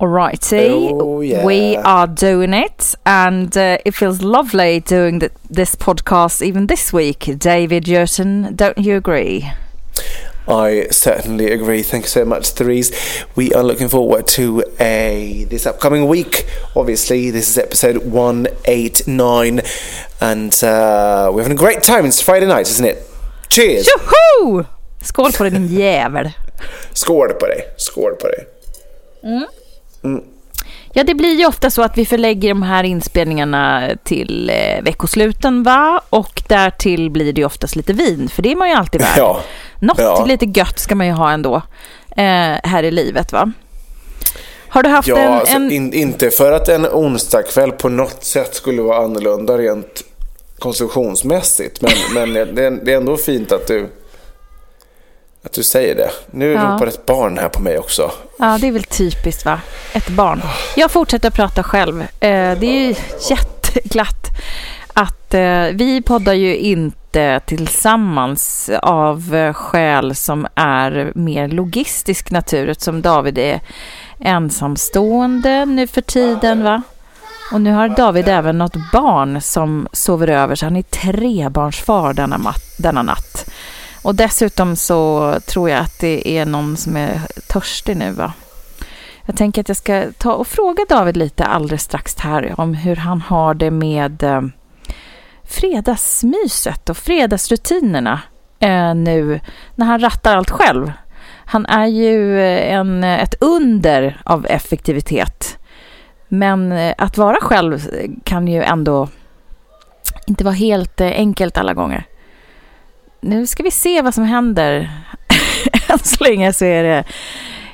alrighty. Oh, yeah. We are doing it, and uh, it feels lovely doing th- this podcast even this week. David Jurton, don't you agree? I certainly agree. Thank you so much, Therese. We are looking forward to a this upcoming week. Obviously, this is episode one eight nine, and uh, we're having a great time. It's Friday night, isn't it? Cheers! Tjoho! Skål på dig din jävel. Skål på dig! Skål på dig! Ja, det blir ju ofta så att vi förlägger de här inspelningarna till eh, veckosluten, va? Och därtill blir det ju oftast lite vin, för det är man ju alltid värd. Ja. Något Ja. lite gött ska man ju ha ändå eh, här i livet, va? Har du haft Ja, en... alltså, en... in, inte för att en onsdagkväll på något sätt skulle vara annorlunda rent konstruktionsmässigt. Men, men det, det är ändå fint att du, att du säger det. Nu Ja. ropar ett barn här på mig också. Ja, det är väl typiskt, va? Ett barn. Jag fortsätter att prata själv. Eh, det är ju jätteglatt att eh, vi poddar ju inte tillsammans av eh, skäl som är mer logistisk natur eftersom David är ensamstående nu för tiden, va? Och nu har David även något barn som sover över, så han är trebarnsfar denna, denna natt. Och dessutom så tror jag att det är någon som är törstig nu, va? Jag tänker att jag ska ta och fråga David lite alldeles strax här om hur han har det med eh, fredagsmyset och fredagsrutinerna eh, nu när han rattar allt själv. Han är ju eh, en, ett under av effektivitet. Men att vara själv kan ju ändå inte vara helt enkelt alla gånger. Nu ska vi se vad som händer. Än så länge så är det,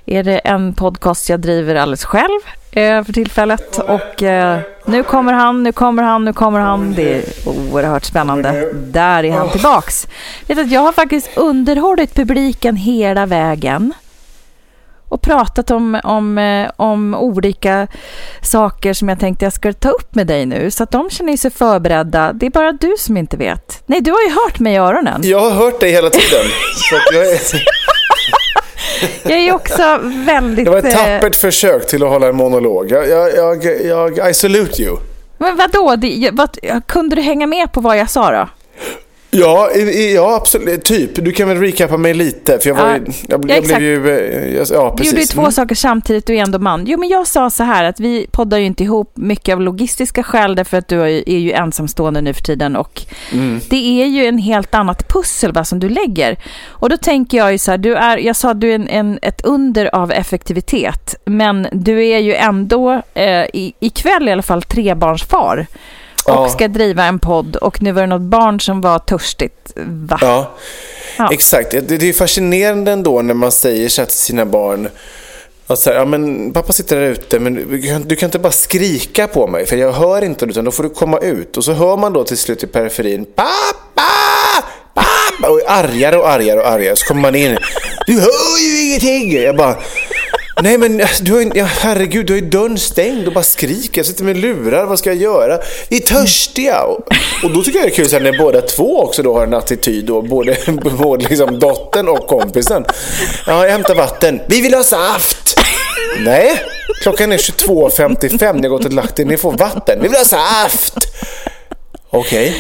är det en podcast jag driver alldeles själv eh, för tillfället. Och eh, nu kommer han, nu kommer han, nu kommer han. Det är oerhört spännande. Där är han tillbaks. Vet att jag har faktiskt underhållit publiken hela vägen och pratat om, om, eh, om olika saker som jag tänkte jag skulle ta upp med dig nu. Så att de känner sig förberedda. Det är bara du som inte vet. Nej, du har ju hört mig i öronen. Jag har hört dig hela tiden. Att jag är, också väldigt... det var ett eh, tappert försök till att hålla en monolog. Jag, jag, jag, jag I salute you. Men vadå? Det, vad, kunde du hänga med på vad jag sa då? Ja, ja, absolut. Typ. Du kan väl recappa mig lite? För jag, var, Ja, ju- jag, ja, jag blev ju... eh, jag- Ja, Du precis. gjorde ju två Mm. saker samtidigt, du är ändå man. Jo, men jag sa så här att vi poddar ju inte ihop mycket av logistiska skäl därför att du är ju- är ju ensamstående nu för tiden och Mm. det är ju en helt annat pussel va, som du lägger. Och då tänker jag ju så här, du är, jag sa att du är en, en, ett under av effektivitet, men du är ju ändå eh, i, ikväll i alla fall trebarnsfar och Ja. ska driva en podd och nu var det något barn som var törstigt. Va? Ja, Ja. exakt. Det, det är fascinerande ändå när man säger så här till sina barn. Att här, ja, men pappa sitter där ute, men du kan, inte bara skrika på mig för jag hör inte utan då får du komma ut. Och så hör man då till slut i periferin pappa, pappa och argare och argare och argare. Så kommer man in. Du hör ju ingenting. Jag bara, nej men du har, ju- ja, herregud, du har ju dörren stängd och bara skriker. Jag sitter med lurar, vad ska jag göra? Vi är törstiga. Och, och då tycker jag det är kul sen när båda två också då har en attityd då, både, både liksom dottern och kompisen. Ja, jag hämtar vatten. Vi vill ha saft! Nej, klockan är 22.55, ni har gått och lagt er, ni får vatten. Vi vill ha saft! Okej.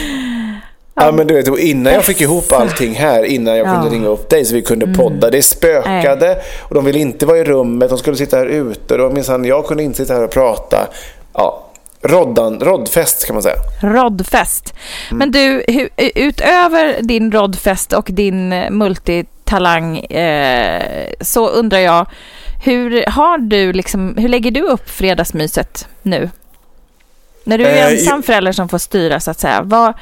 Ja, men du vet, innan jag fick ihop allting här, innan jag kunde Ja. Mm. ringa upp dig så vi kunde podda. Det spökade och de ville inte vara i rummet, de skulle sitta här ute. Och då minsann, jag kunde inte sitta här och prata. Ja, roddan, roddfest kan man säga. Roddfest. Men du, utöver din roddfest och din multitalang eh, så undrar jag, hur, har du liksom, hur lägger du upp fredagsmyset nu? När du är Eh, ensam förälder som får styra så att säga. Vad,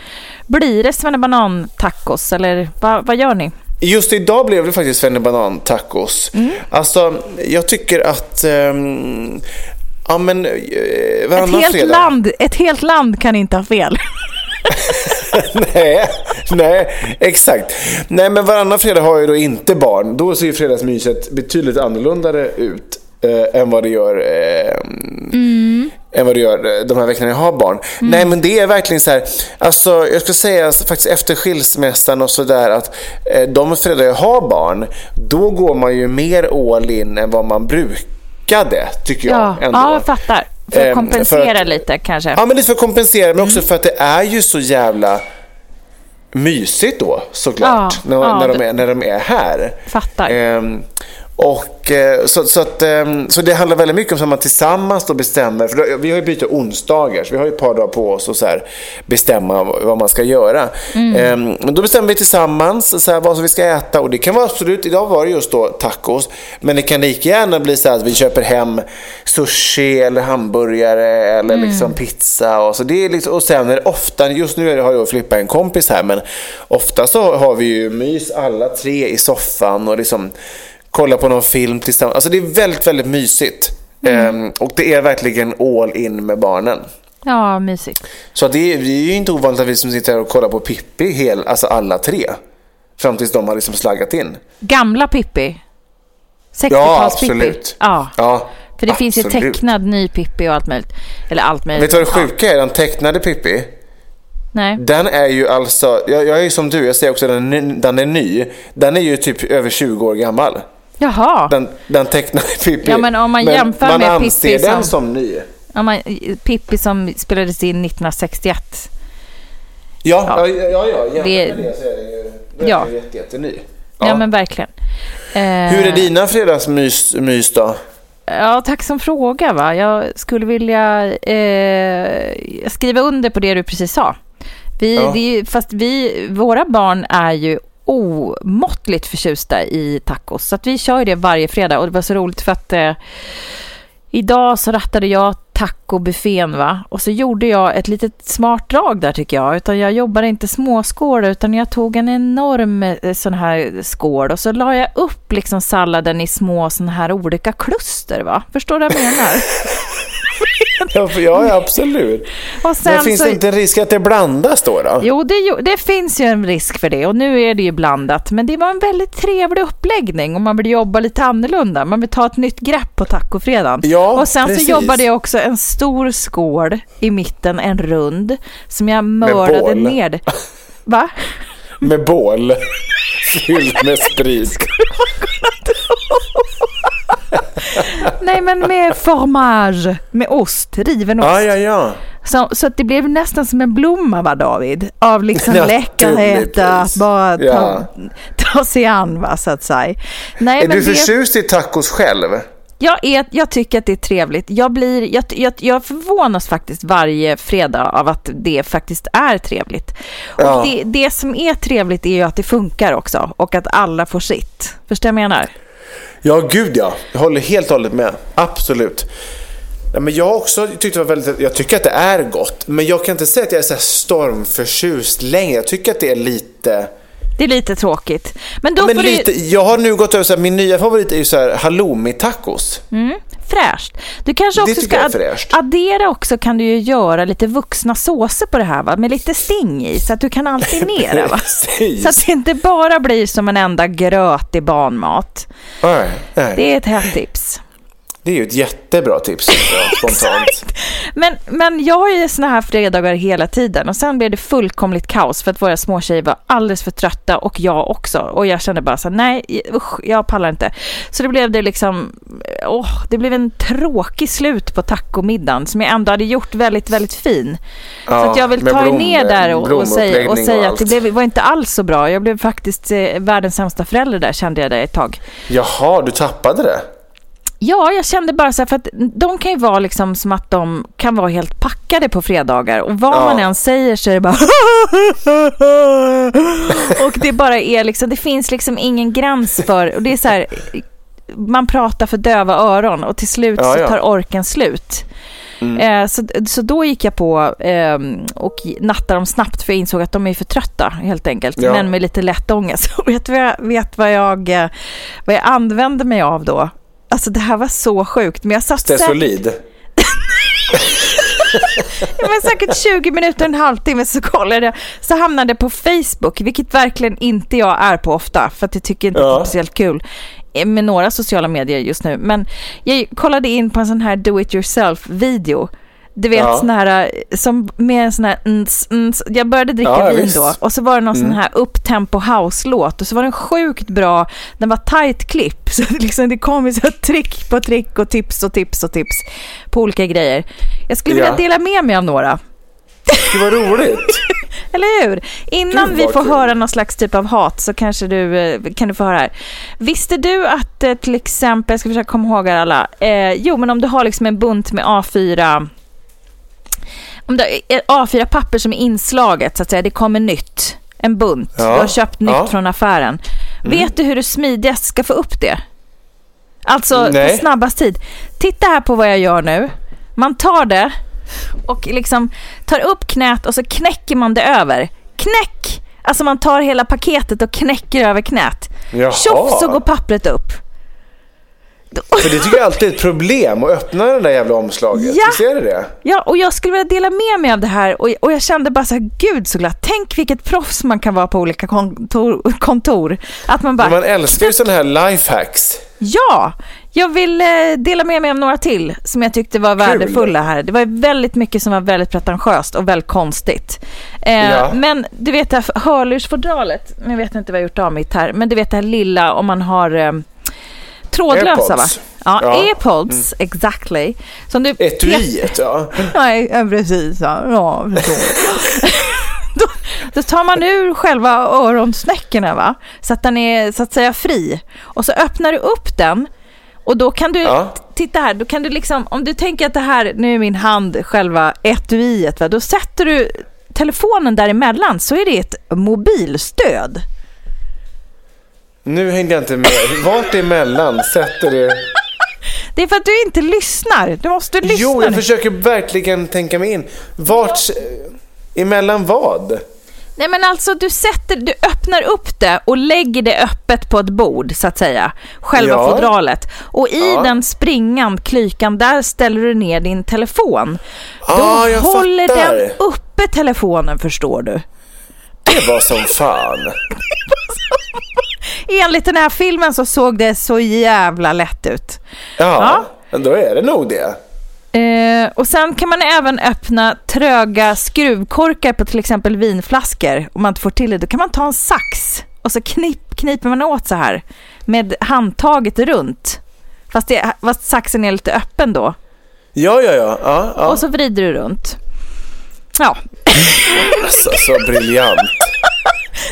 blir det svennebanan-tacos eller vad, vad gör ni? Just idag blev det faktiskt banan tacos. Mm. Alltså, jag tycker att... ehm, ja, men eh, Ett helt, fredag. land, ett helt land kan inte ha fel. nej, nej, exakt. Nej, men varannan fredag har jag då inte barn. Då ser ju fredagsmyset betydligt annorlunda ut eh, än vad det gör eh, än vad det gör eh, de här veckorna jag har barn. Nej, men det är verkligen så här. Alltså, jag ska säga alltså, faktiskt efter skilsmässan och sådär att eh, de fredagar jag har barn, då går man ju mer all in än vad man brukade, tycker jag. Ja, ändå. ja jag fattar. För att Ehm, kompensera för att- lite kanske. Ja, men lite för att kompensera, men också för att det är ju så jävla mysigt då såklart. Ja, när, ja, när, de är, när de är här. Fattar. Ehm, och, eh, så, så, att, ehm, så det handlar väldigt mycket om att man tillsammans då bestämmer. För vi har ju bytt onsdagar, så vi har ju ett par dagar på oss att så bestämma vad man ska göra. Mm. Ehm, men då bestämmer vi tillsammans så här, vad som vi ska äta. Och det kan vara absolut, idag var det just då tacos. Men det kan lika gärna bli så här att vi köper hem sushi eller hamburgare eller Mm. liksom pizza. Och, så det är liksom, och sen är det ofta, just nu har jag och Filippa en kompis här, men ofta så har vi ju mys alla tre i soffan och liksom kolla på någon film tillsammans. Alltså det är väldigt, väldigt mysigt. Mm. Ehm, och det är verkligen all in med barnen. Ja, mysigt. Så det, är, det är ju inte ovanligt att vi som sitter här och kollar på Pippi, hel, alltså alla tre. Fram tills de har liksom slaggat in. Gamla Pippi. Ja, 60-tals Pippi. absolut. Ja, Ja, för det finns ju absolut. tecknad ny Pippi och allt möjligt. Eller allt möjligt. Vet du vad det sjuka är? Den tecknade Pippi, Nej. den är ju alltså, jag, jag är ju som du, jag säger också den, den är ny. Den är ju typ över 20 år gammal. Jaha. Den, den tecknade Pippi. Ja, men om man jämför man med anser Pippi den som- som ny. Ja, man, Pippi som spelades in 1961. Ja, ja, ja. ja, ja. Jämfört Det- med det så är den ju, den Ja. är ju jätte, jätteny. Ja, men verkligen. Eh, Hur är dina fredagsmys mys då? Ja, tack som fråga. Va? Jag skulle vilja eh, skriva under på det du precis sa. Vi, Ja. det fast vi, våra barn är ju omåttligt förtjusta i tacos. Så att vi kör ju det varje fredag och det var så roligt för att eh, idag så rattade jag tacobuffén va och så gjorde jag ett litet smart drag där tycker jag. Utan jag jobbade inte småskål utan jag tog en enorm eh, sån här skål och så la jag upp liksom salladen i små sån här olika kluster va. Förstår du vad jag menar? Ja, ja absolut. Och sen Men finns så... det inte en risk att det blandas då? då? Jo det, det finns ju en risk för det och nu är det ju blandat. Men det var en väldigt trevlig uppläggning och man vill jobba lite annorlunda. Man vill ta ett nytt grepp på tacofredagen. Ja, och sen precis. så jobbade jag också en stor skål i mitten, en rund, som jag mördade ner. Va? Med bål. Fylld med sprit. Nej men med formage, med ost, riven ost. Ja, ja, ja. Så, så att det blev nästan som en blomma va David? Av liksom läckerhet att bara ta, Ja. ta sig an va så att säga. Nej, Är men du det- förtjust i tacos själv? Jag, är, jag tycker att det är trevligt. Jag, blir, jag, jag, jag förvånas faktiskt varje fredag av att det faktiskt är trevligt. Och Ja. det, det som är trevligt är ju att det funkar också och att alla får sitt. Förstår du vad jag menar? Ja, gud ja. Jag håller helt och hållet med. Absolut. Ja, men jag också tyckte det var väldigt, jag tycker att det är gott. Men jag kan inte säga att jag är så här stormförtjust längre. Jag tycker att det är lite... Det är lite tråkigt. Men då Men får lite du... jag har nu gått över så här, min nya favorit är ju så här halloumi-tacos. Mm, fräscht. Du kanske också ska ad- addera också kan du ju göra lite vuxna såser på det här va? Med lite sting i så att du kan alternera va? Så att det inte bara blir som en enda grötig barnmat. Nej, nej. Det är ett hett tips. Det är ju ett jättebra tips spontant. Men, men jag har ju såna här fredagar hela tiden och sen blev det fullkomligt kaos för att våra småtjejer var alldeles för trötta och jag också. Och jag kände bara så här, nej usch, jag pallar inte. Så det blev det liksom, åh, det blev en tråkig slut på tacomiddagen som jag ändå hade gjort väldigt, väldigt fin. Ja, så att jag vill ta er ner där och, och säga, och blomuppläggning och säga att det blev, var inte alls så bra. Jag blev faktiskt eh, världens sämsta förälder där kände jag det ett tag. Jaha, du tappade det? Ja, jag kände bara så här, för att de kan ju vara liksom som att de kan vara helt packade på fredagar och vad Ja. man än säger så är det bara och det bara är liksom, det finns liksom ingen gräns för, och det är så här, man pratar för döva öron och till slut Ja, så ja. tar orken slut. Eh, så, så då gick jag på eh, och nattade dem snabbt för jag insåg att de är för trötta helt enkelt. Men med lite lätt ångest. Och vet vet vad jag, eh, vad jag använde mig av då? Alltså det här var så sjukt. Men jag satt säkert, Stesolid? det var säkert 20 minuter, en halvtimme så kollade jag. Så hamnade jag på Facebook, vilket verkligen inte jag är på ofta. För att jag tycker inte att det Ja. är speciellt kul eh, med några sociala medier just nu. Men jag kollade in på en sån här do it yourself video. Du vet Ja. sån här, som med en sån här, ns, ns. jag började dricka Ja, vin visst. då och så var det någon sån Mm. här upptempo house-låt och så var den sjukt bra, den var tight klipp så det liksom, det kom ju så trick på trick och tips och tips och tips på olika grejer. Jag skulle vilja Ja. dela med mig av några. Det var roligt. Eller hur? Innan vi får kul. höra någon slags typ av hat så kanske du eh, kan du få höra här. Visste du att eh, till exempel, jag ska försöka komma ihåg alla, eh, jo men om du har liksom en bunt med A4 om det är A4-papper som är inslaget så att säga, det kommer nytt, en bunt, Ja, du har köpt nytt ja. från affären. Mm. Vet du hur du smidigast ska få upp det? Alltså Nej. på snabbast tid. Titta här på vad jag gör nu. Man tar det och liksom tar upp knät och så knäcker man det över. Knäck! Alltså man tar hela paketet och knäcker över knät. Jaha. Tjoff så går pappret upp. För det tycker jag alltid är ett problem att öppna det där jävla omslaget. Ja. Visst är det det? Ja, och jag skulle vilja dela med mig av det här och, och jag kände bara så här, gud så glad. Tänk vilket proffs man kan vara på olika kontor. kontor. Att man bara, Men man älskar ju sådana här lifehacks. ja, jag vill eh, dela med mig av några till som jag tyckte var värdefulla här. Det var väldigt mycket som var väldigt pretentiöst och väldigt konstigt. Eh, Ja. Men du vet det här hörlursfodralet, jag vet inte vad jag har gjort av mitt här, men du vet det här lilla om man har eh, trådlösa Airpods. va? Ja, Ja. Mm. airpods, exactly. Som du Etuiet, ja. Nej, ja, precis. Ja, ja då, då tar man ur själva öronsnäckorna va? Så att den är så att säga fri. Och så öppnar du upp den och då kan du, Ja. titta här, då kan du liksom, om du tänker att det här, nu är min hand själva etuiet va? Då sätter du telefonen däremellan så är det ett mobilstöd. Nu hängde jag inte med. Vart emellan sätter du... Det är för att du inte lyssnar. Du måste lyssna Jo, jag nu. försöker verkligen tänka mig in. Vart... Emellan vad? Nej men alltså du sätter, du öppnar upp det och lägger det öppet på ett bord så att säga. Själva Ja. fodralet. Och i Ja. den springan, klykan, där ställer du ner din telefon. Då Ah, jag håller fattar. den uppe telefonen förstår du. Det var som fan. Enligt den här filmen så såg det så jävla lätt ut. Ja, men då är det nog det. Eh, och sen kan man även öppna tröga skruvkorkar på till exempel vinflaskor. Om man inte får till det, då kan man ta en sax och så knip, kniper man åt så här med handtaget runt. Fast, det, fast saxen är lite öppen då. Ja, ja, ja. ja, ja. Och så vrider du runt. Ja, Alltså, så briljant.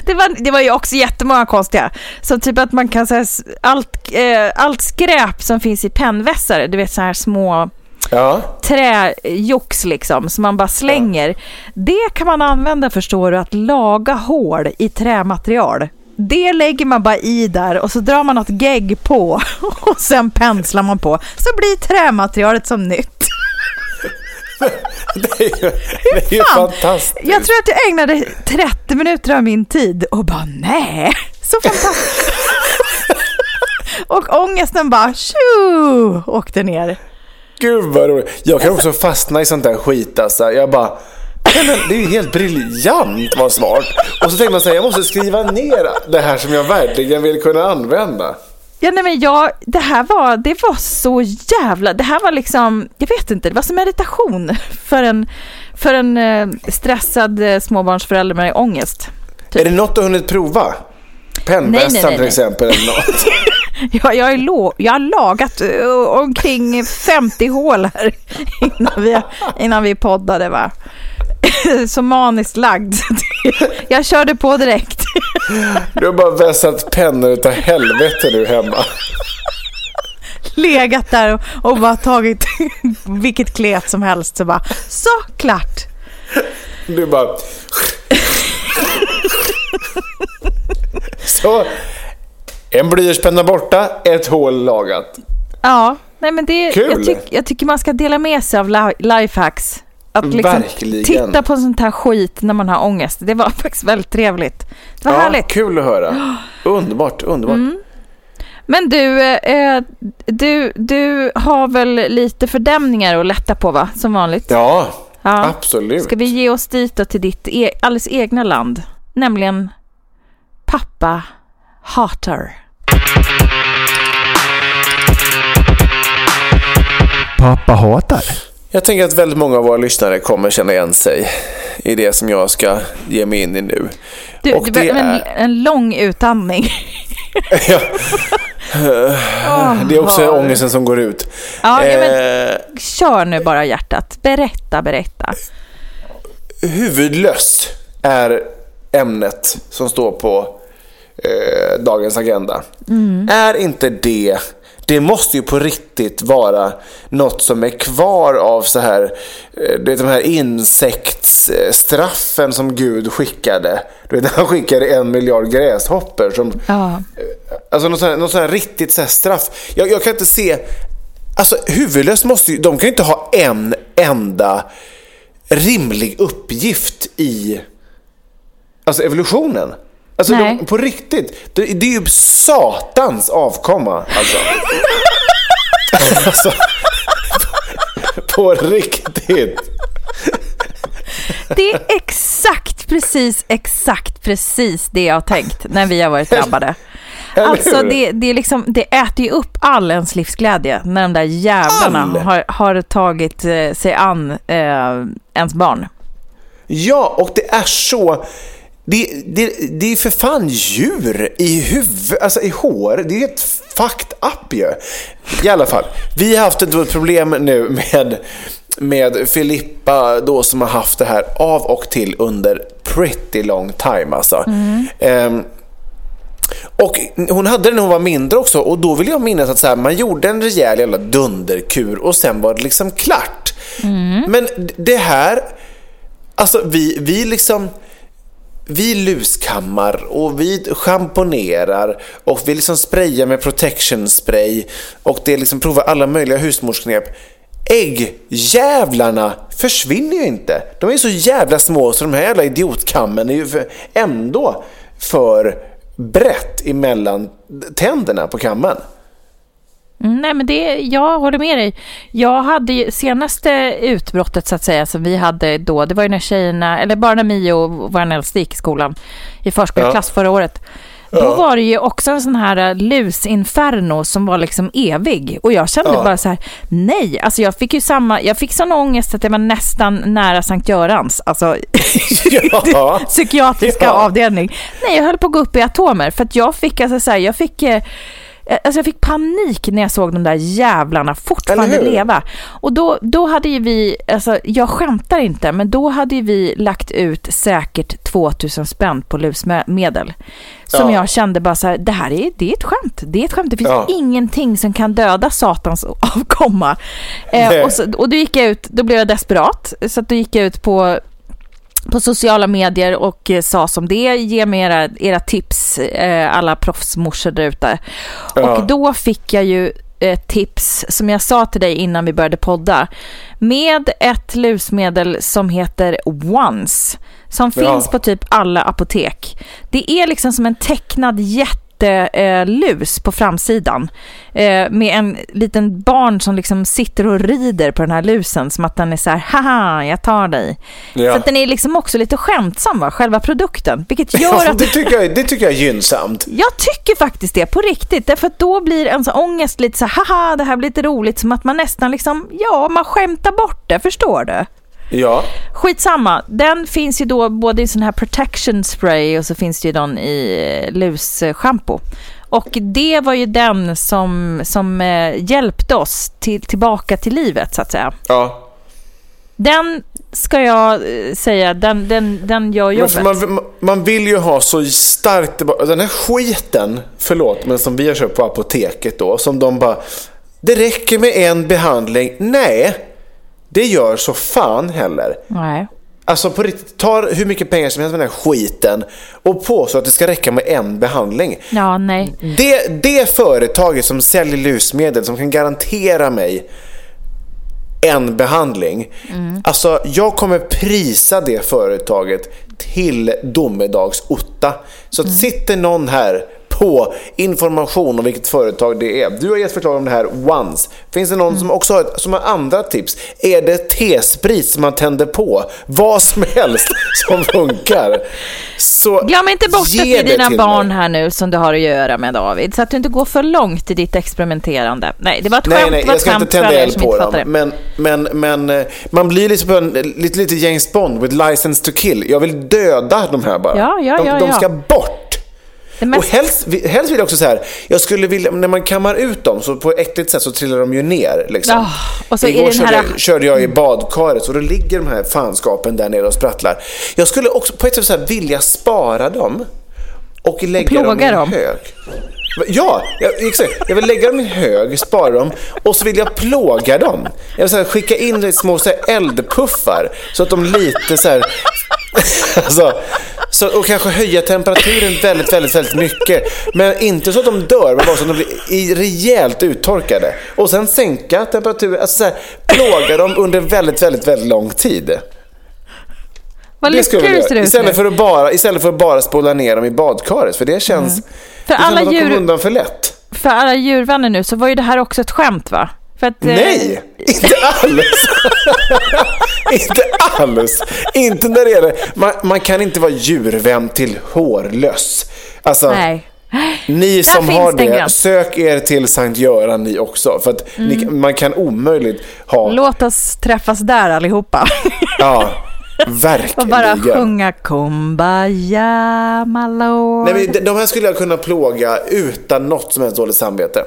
Det var, det var ju också jättemånga konstiga. Som typ att man kan säga allt, eh, allt skräp som finns i pennvässare, du vet så här små Ja. träjox liksom som man bara slänger. Det kan man använda förstår du att laga hål i trämaterial. Det lägger man bara i där och så drar man något gegg på och sen penslar man på. Så blir trämaterialet som nytt. Det är ju, det är ju Fan. fantastiskt. Jag tror att jag ägnade 30 minuter av min tid och bara nej, så fantastiskt. och ångesten bara tjo, åkte ner. Gud vad roligt. Jag kan också fastna i sånt där skit alltså. Jag bara, "Nej, men det är ju helt briljant vad smart. Och så tänkte man säga, jag måste skriva ner det här som jag verkligen vill kunna använda. Ja, nej, men jag, det här var, det var så jävla, det här var liksom, jag vet inte, det var som meditation för en, för en eh, stressad eh, småbarnsförälder med ångest. Är det något du har hunnit prova? Pennvässan till exempel. Eller något. Jag, jag, är lo, jag har lagat eh, omkring 50 hål här innan vi, innan vi poddade va. Så maniskt lagd. Jag körde på direkt. Du har bara vässat pennor utav helvete nu hemma. Legat där och, och bara tagit vilket klet som helst så bara så klart. Du bara... Så. En blyertspenna borta, ett hål lagat. Ja, nej men det, Kul. jag, tyck, jag tycker man ska dela med sig av li- lifehacks. Att liksom titta på sånt här skit när man har ångest. Det var faktiskt väldigt trevligt. Det var Ja, härligt. kul att höra. Underbart, underbart. Men du, eh, du, du har väl lite fördämningar att lätta på va? Som vanligt. Ja, Ja. absolut. Ska vi ge oss dit då till ditt e- alldeles egna land? Nämligen pappa hatar. Pappa hatar. Jag tänker att väldigt många av våra lyssnare kommer känna igen sig i det som jag ska ge mig in i nu. Du, Och det en, är- en lång utandning. ja. Det är också ångesten som går ut. Ja, ja, men, Eh, kör nu bara hjärtat. Berätta, berätta. huvudlös är ämnet som står på eh, dagens agenda. Är inte det, det måste ju på riktigt vara något som är kvar av så här, eh, du vet de här insektsstraffen som Gud skickade. Du vet, han skickade en miljard gräshoppor som Ja. Alltså något sånt här, något sånt här riktigt så här straff. Jag, jag kan inte se... Alltså huvudlöst måste ju... De kan ju inte ha en enda rimlig uppgift i alltså evolutionen. Alltså Nej. de, på riktigt. Det, det är ju satans avkomma alltså. alltså på riktigt. Det är exakt, precis, exakt, precis det jag har tänkt när vi har varit drabbade. Alltså det, det, är liksom, det äter ju upp all ens livsglädje när de där jävlarna har, har tagit eh, sig an eh, ens barn. Ja, och det är så... Det, det, det är för fan djur i huvud, alltså i hår. Det är ett fucked up ju. I alla fall, vi har haft ett problem nu med, med Filippa då som har haft det här av och till under pretty long time alltså. Ehm, och hon hade det när hon var mindre också och då vill jag minnas att så här, man gjorde en rejäl jävla dunderkur och sen var det liksom klart. Men det här, alltså vi, vi liksom vi luskammar och vi schamponerar och vi liksom sprayar med protection spray och det liksom provar alla möjliga husmorsknep. Äggjävlarna försvinner ju inte. De är så jävla små så de här jävla idiotkammen är ju för, ändå för brett emellan tänderna på kammen. Nej, men det, jag håller med dig. Jag hade senaste utbrottet så att säga som vi hade då, det var ju när tjejerna, eller bara när Mio och vår äldste gick i skolan i förskoleklass förra året. Då var det ju också en sån här eh, lusinferno som var liksom evig. Och jag kände Ja. bara så här, nej, alltså jag fick ju samma, jag fick sån ångest att jag var nästan nära Sankt Görans, alltså Ja. psykiatriska Ja. avdelning. Nej, jag höll på att gå upp i atomer för att jag fick, alltså så här, jag fick eh, Alltså jag fick panik när jag såg de där jävlarna fortfarande leva. Och då, då hade ju vi, alltså jag skämtar inte, men då hade ju vi lagt ut säkert 2000 spänn på lusmedel. Som Ja. jag kände bara så här, det här är, det är ett skämt. Det är ett skämt. Det finns Ja. ingenting som kan döda satans avkomma. Eh, och, så, och då gick jag ut, då blev jag desperat. Så att då gick jag ut på på sociala medier och eh, sa som det, ge mig era, era tips, eh, alla proffsmorsor där ute. Ja. Och då fick jag ju ett tips, som jag sa till dig innan vi började podda, med ett lusmedel som heter Once, som Ja. finns på typ alla apotek. Det är liksom som en tecknad jättelus på framsidan. Eh, med en liten barn som liksom sitter och rider på den här lusen som att den är så här, haha, jag tar dig. Ja. Så att den är liksom också lite skämtsam, va? själva produkten. Vilket gör Ja, att... det, tycker jag, det tycker jag är gynnsamt. Jag tycker faktiskt det, på riktigt. Därför att då blir ens ångest lite så här, haha, det här blir lite roligt. Som att man nästan liksom, ja, man skämtar bort det, förstår du? Ja. Skitsamma, den finns ju då både i sån här protection spray och så finns det ju den i eh, lusschampo. Och det var ju den som, som eh, hjälpte oss till, tillbaka till livet så att säga. ja. Den ska jag eh, säga, den, den, den gör jobbet. man, man vill ju ha så starkt... Den här skiten, förlåt, men som vi har köpt på apoteket då, som de bara... Det räcker med en behandling. Nej, det gör så fan heller. Nej. Alltså på riktigt, tar hur mycket pengar som helst med den här skiten och påstår att det ska räcka med en behandling. Ja, nej. Det, det företaget som säljer lusmedel som kan garantera mig en behandling. Alltså jag kommer prisa det företaget till domedags-otta. Så att sitter någon här på information om vilket företag det är. Du har gett förslag om det här once. Finns det någon som också har, som har andra tips? Är det T-sprit som man tänder på? Vad som helst som funkar. Så Glöm inte bort att det är dina barn mig. här nu som du har att göra med David. Så att du inte går för långt i ditt experimenterande. Nej, det var ett Nej, skämt. nej, var jag ska inte tända eld på dem. Men, men, men eh, man blir på en, lite, lite James Bond with license to kill. Jag vill döda de här bara. Ja, ja, de, ja, de ska bort. Mest... Och helst, helst vill jag också så här, jag skulle vilja, när man kammar ut dem så på ett äckligt sätt så trillar de ju ner. Liksom. Ja, och så Igår här- körde, jag, körde jag i badkaret så då ligger de här fanskapen där nere och sprattlar. Jag skulle också på ett sätt så här, vilja spara dem och lägga dem i en dem. hög. Ja, jag, exakt. Jag vill lägga dem i hög, spara dem och så vill jag plåga dem. Jag vill så här, skicka in små så här, eldpuffar så att de lite så här... alltså, så, och kanske höja temperaturen väldigt, väldigt, väldigt mycket. Men inte så att de dör, men bara så att de blir rejält uttorkade. Och sen sänka temperaturen, alltså så här, plåga dem under väldigt, väldigt, väldigt lång tid. Vad Det skulle jag göra. Istället för, att bara, istället för att bara spola ner dem i badkaret. För det känns... För det känns alla som att de djur- undan för lätt. För alla djurvänner nu så var ju det här också ett skämt va? Att, eh, Nej, inte alls. inte alls. Inte när det gäller... Man, man kan inte vara djurvän till hårlöss. Alltså, Nej. ni som har det gräns. sök er till Sankt Göran ni också. För att ni, Mm. man kan omöjligt ha... Låt oss träffas där allihopa. Ja, verkligen. Och bara sjunga Kumbaya, my lord. Nej, men de- här skulle jag kunna plåga utan något som helst dåligt samvete.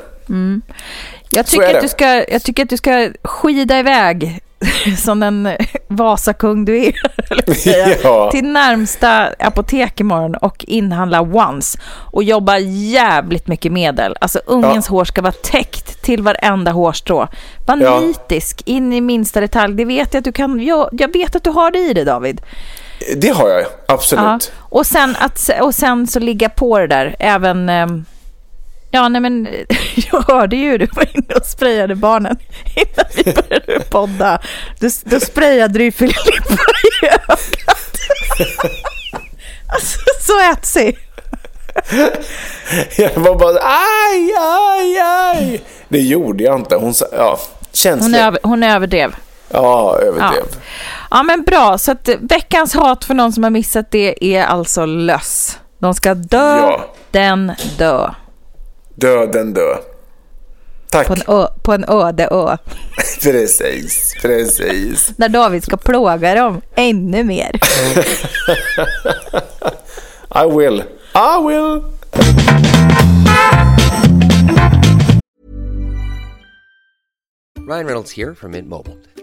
Jag, tycker att du ska, jag tycker att du ska skida iväg som den Vasakung du är, Ja. till närmsta apotek imorgon och inhandla once och jobba jävligt mycket medel. Alltså ungens hår ska vara täckt till varenda hårstrå. Var Ja. nitisk in i minsta detalj. Det vet jag att du kan. Jag, jag vet att du har det i dig David. Det har jag, absolut. Ja. Och, sen att, och sen så ligga på det där även... ehm, Ja, nej men jag hörde ju du var inne och sprayade barnen innan vi började podda. Du, då sprayade du ju Filippa i ögat. Alltså, så etsig. Jag var bara aj, aj, aj. Det gjorde jag inte. Hon sa, ja, Hon, känslig. över, hon överdrev. Ja, överdrev. Ja, men bra. Så att veckans hat för någon som har missat det är alltså löss. De ska dö, Ja. den dö. Döden dö. Tack. På en, ö, på en öde ö. Precis, precis. Där David ska plåga dem ännu mer. I will. I will. Ryan Reynolds here from Mint Mobile.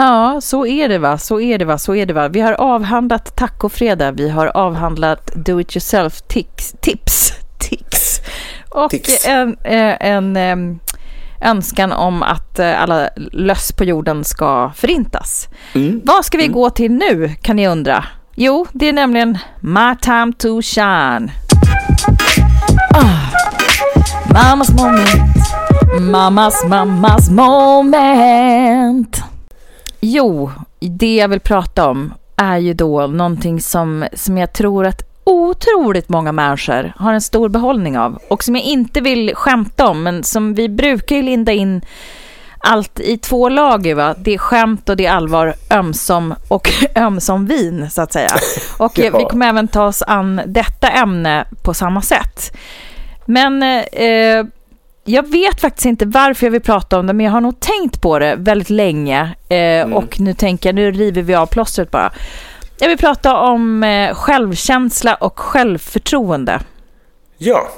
Ja, så är det va, så är det va, så är det va. Vi har avhandlat tacofredag, vi har avhandlat do it yourself tips, tips, tics. Och Tics. en, eh, en, em, önskan om att eh, alla löss på jorden ska förintas. Vad ska vi gå till nu kan ni undra? Jo, det är nämligen My time to shine. Ah, mammas moment. Mammas, mammas moment. Jo, det jag vill prata om är ju då någonting som, som jag tror att otroligt många människor har en stor behållning av och som jag inte vill skämta om men som vi brukar ju linda in allt i två lager. Va? Det är skämt och det är allvar, ömsom och ömsom vin så att säga. Och eh, vi kommer även ta oss an detta ämne på samma sätt. Men eh, jag vet faktiskt inte varför jag vill prata om det, men jag har nog tänkt på det väldigt länge. Eh, Och nu tänker jag, nu river vi av plåstret bara. Jag vill prata om eh, självkänsla och självförtroende. Ja,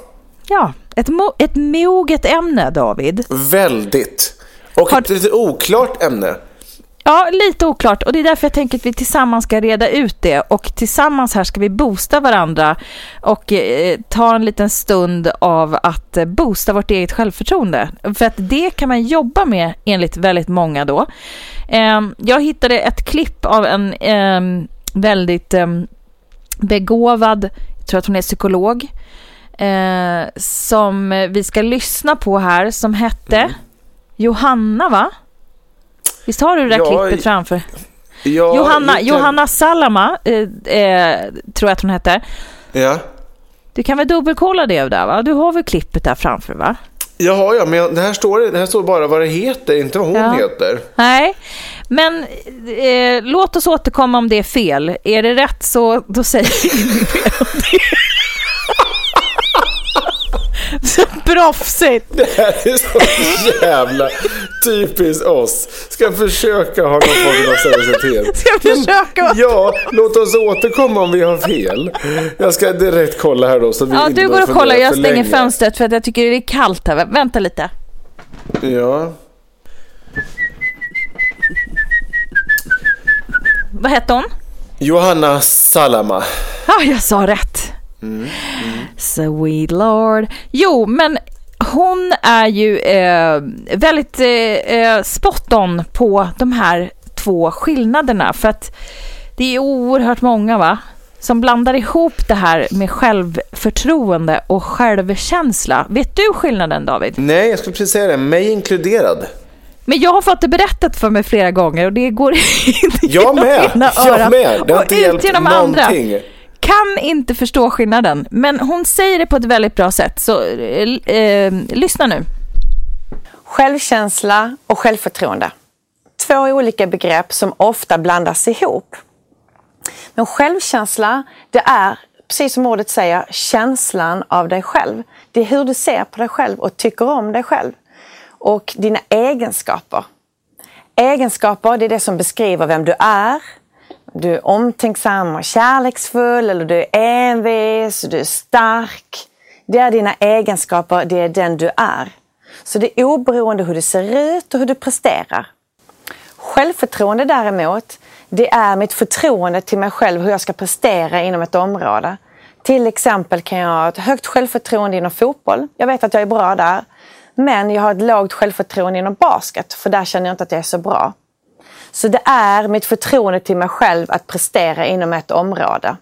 Ja, ett, mo- ett moget ämne, David. väldigt. Och Har- ett lite oklart ämne. Ja, lite oklart och det är därför jag tänker att vi tillsammans ska reda ut det och tillsammans här ska vi boosta varandra och eh, ta en liten stund av att eh, boosta vårt eget självförtroende. För att det kan man jobba med enligt väldigt många då. Eh, jag hittade ett klipp av en eh, väldigt eh, begåvad, jag tror att hon är psykolog, eh, som vi ska lyssna på här som hette Johanna va? Visst har du det där Ja, klippet framför? Ja, Johanna, lite- Johanna Salama, eh, eh, tror jag att hon hette. Ja. Du kan väl dubbelkolla det där va? Du har väl klippet där framför va? Jaha, ja, men det här, står, det här står bara vad det heter, inte vad hon Ja. heter. Nej, men eh, låt oss återkomma om det är fel. Är det rätt så då säger vi inget mer om det. Så proffsigt! Det här är så jävla typiskt oss. Ska försöka ha någon form av seriositet. Ska försöka? Ja, låt oss återkomma om vi har fel. Jag ska direkt kolla här då. Så vi Ja, du går och kollar. Jag stänger länge. fönstret för att jag tycker det är kallt här. Vänta lite. Ja. Vad hette hon? Johanna Salama. Ja, jag sa rätt. Sweet Lord. Jo, men hon är ju eh, väldigt eh, eh, spot on på de här två skillnaderna. För att det är oerhört många va? som blandar ihop det här med självförtroende och självkänsla. Vet du skillnaden David? Nej, jag skulle precis säga det. Mig inkluderad. Men jag har fått det berättat för mig flera gånger och det går inte Jag genom med. ena Jag örat med. Det har och inte ut hjälpt genom andra. Kan inte förstå skillnaden, men hon säger det på ett väldigt bra sätt. Så eh, eh, lyssna nu. Självkänsla och självförtroende. Två olika begrepp som ofta blandas ihop. Men självkänsla, det är, precis som ordet säger, känslan av dig själv. Det är hur du ser på dig själv och tycker om dig själv. Och dina egenskaper. Egenskaper, det är det som beskriver vem du är. Du är omtänksam och kärleksfull, eller du är envis, du är stark. Det är dina egenskaper, det är den du är. Så det är oberoende hur du ser ut och hur du presterar. Självförtroende däremot, det är mitt förtroende till mig själv hur jag ska prestera inom ett område. Till exempel kan jag ha ett högt självförtroende inom fotboll. Jag vet att jag är bra där. Men jag har ett lågt självförtroende inom basket för där känner jag inte att jag är så bra. Så det är mitt förtroende till mig själv att prestera inom ett område.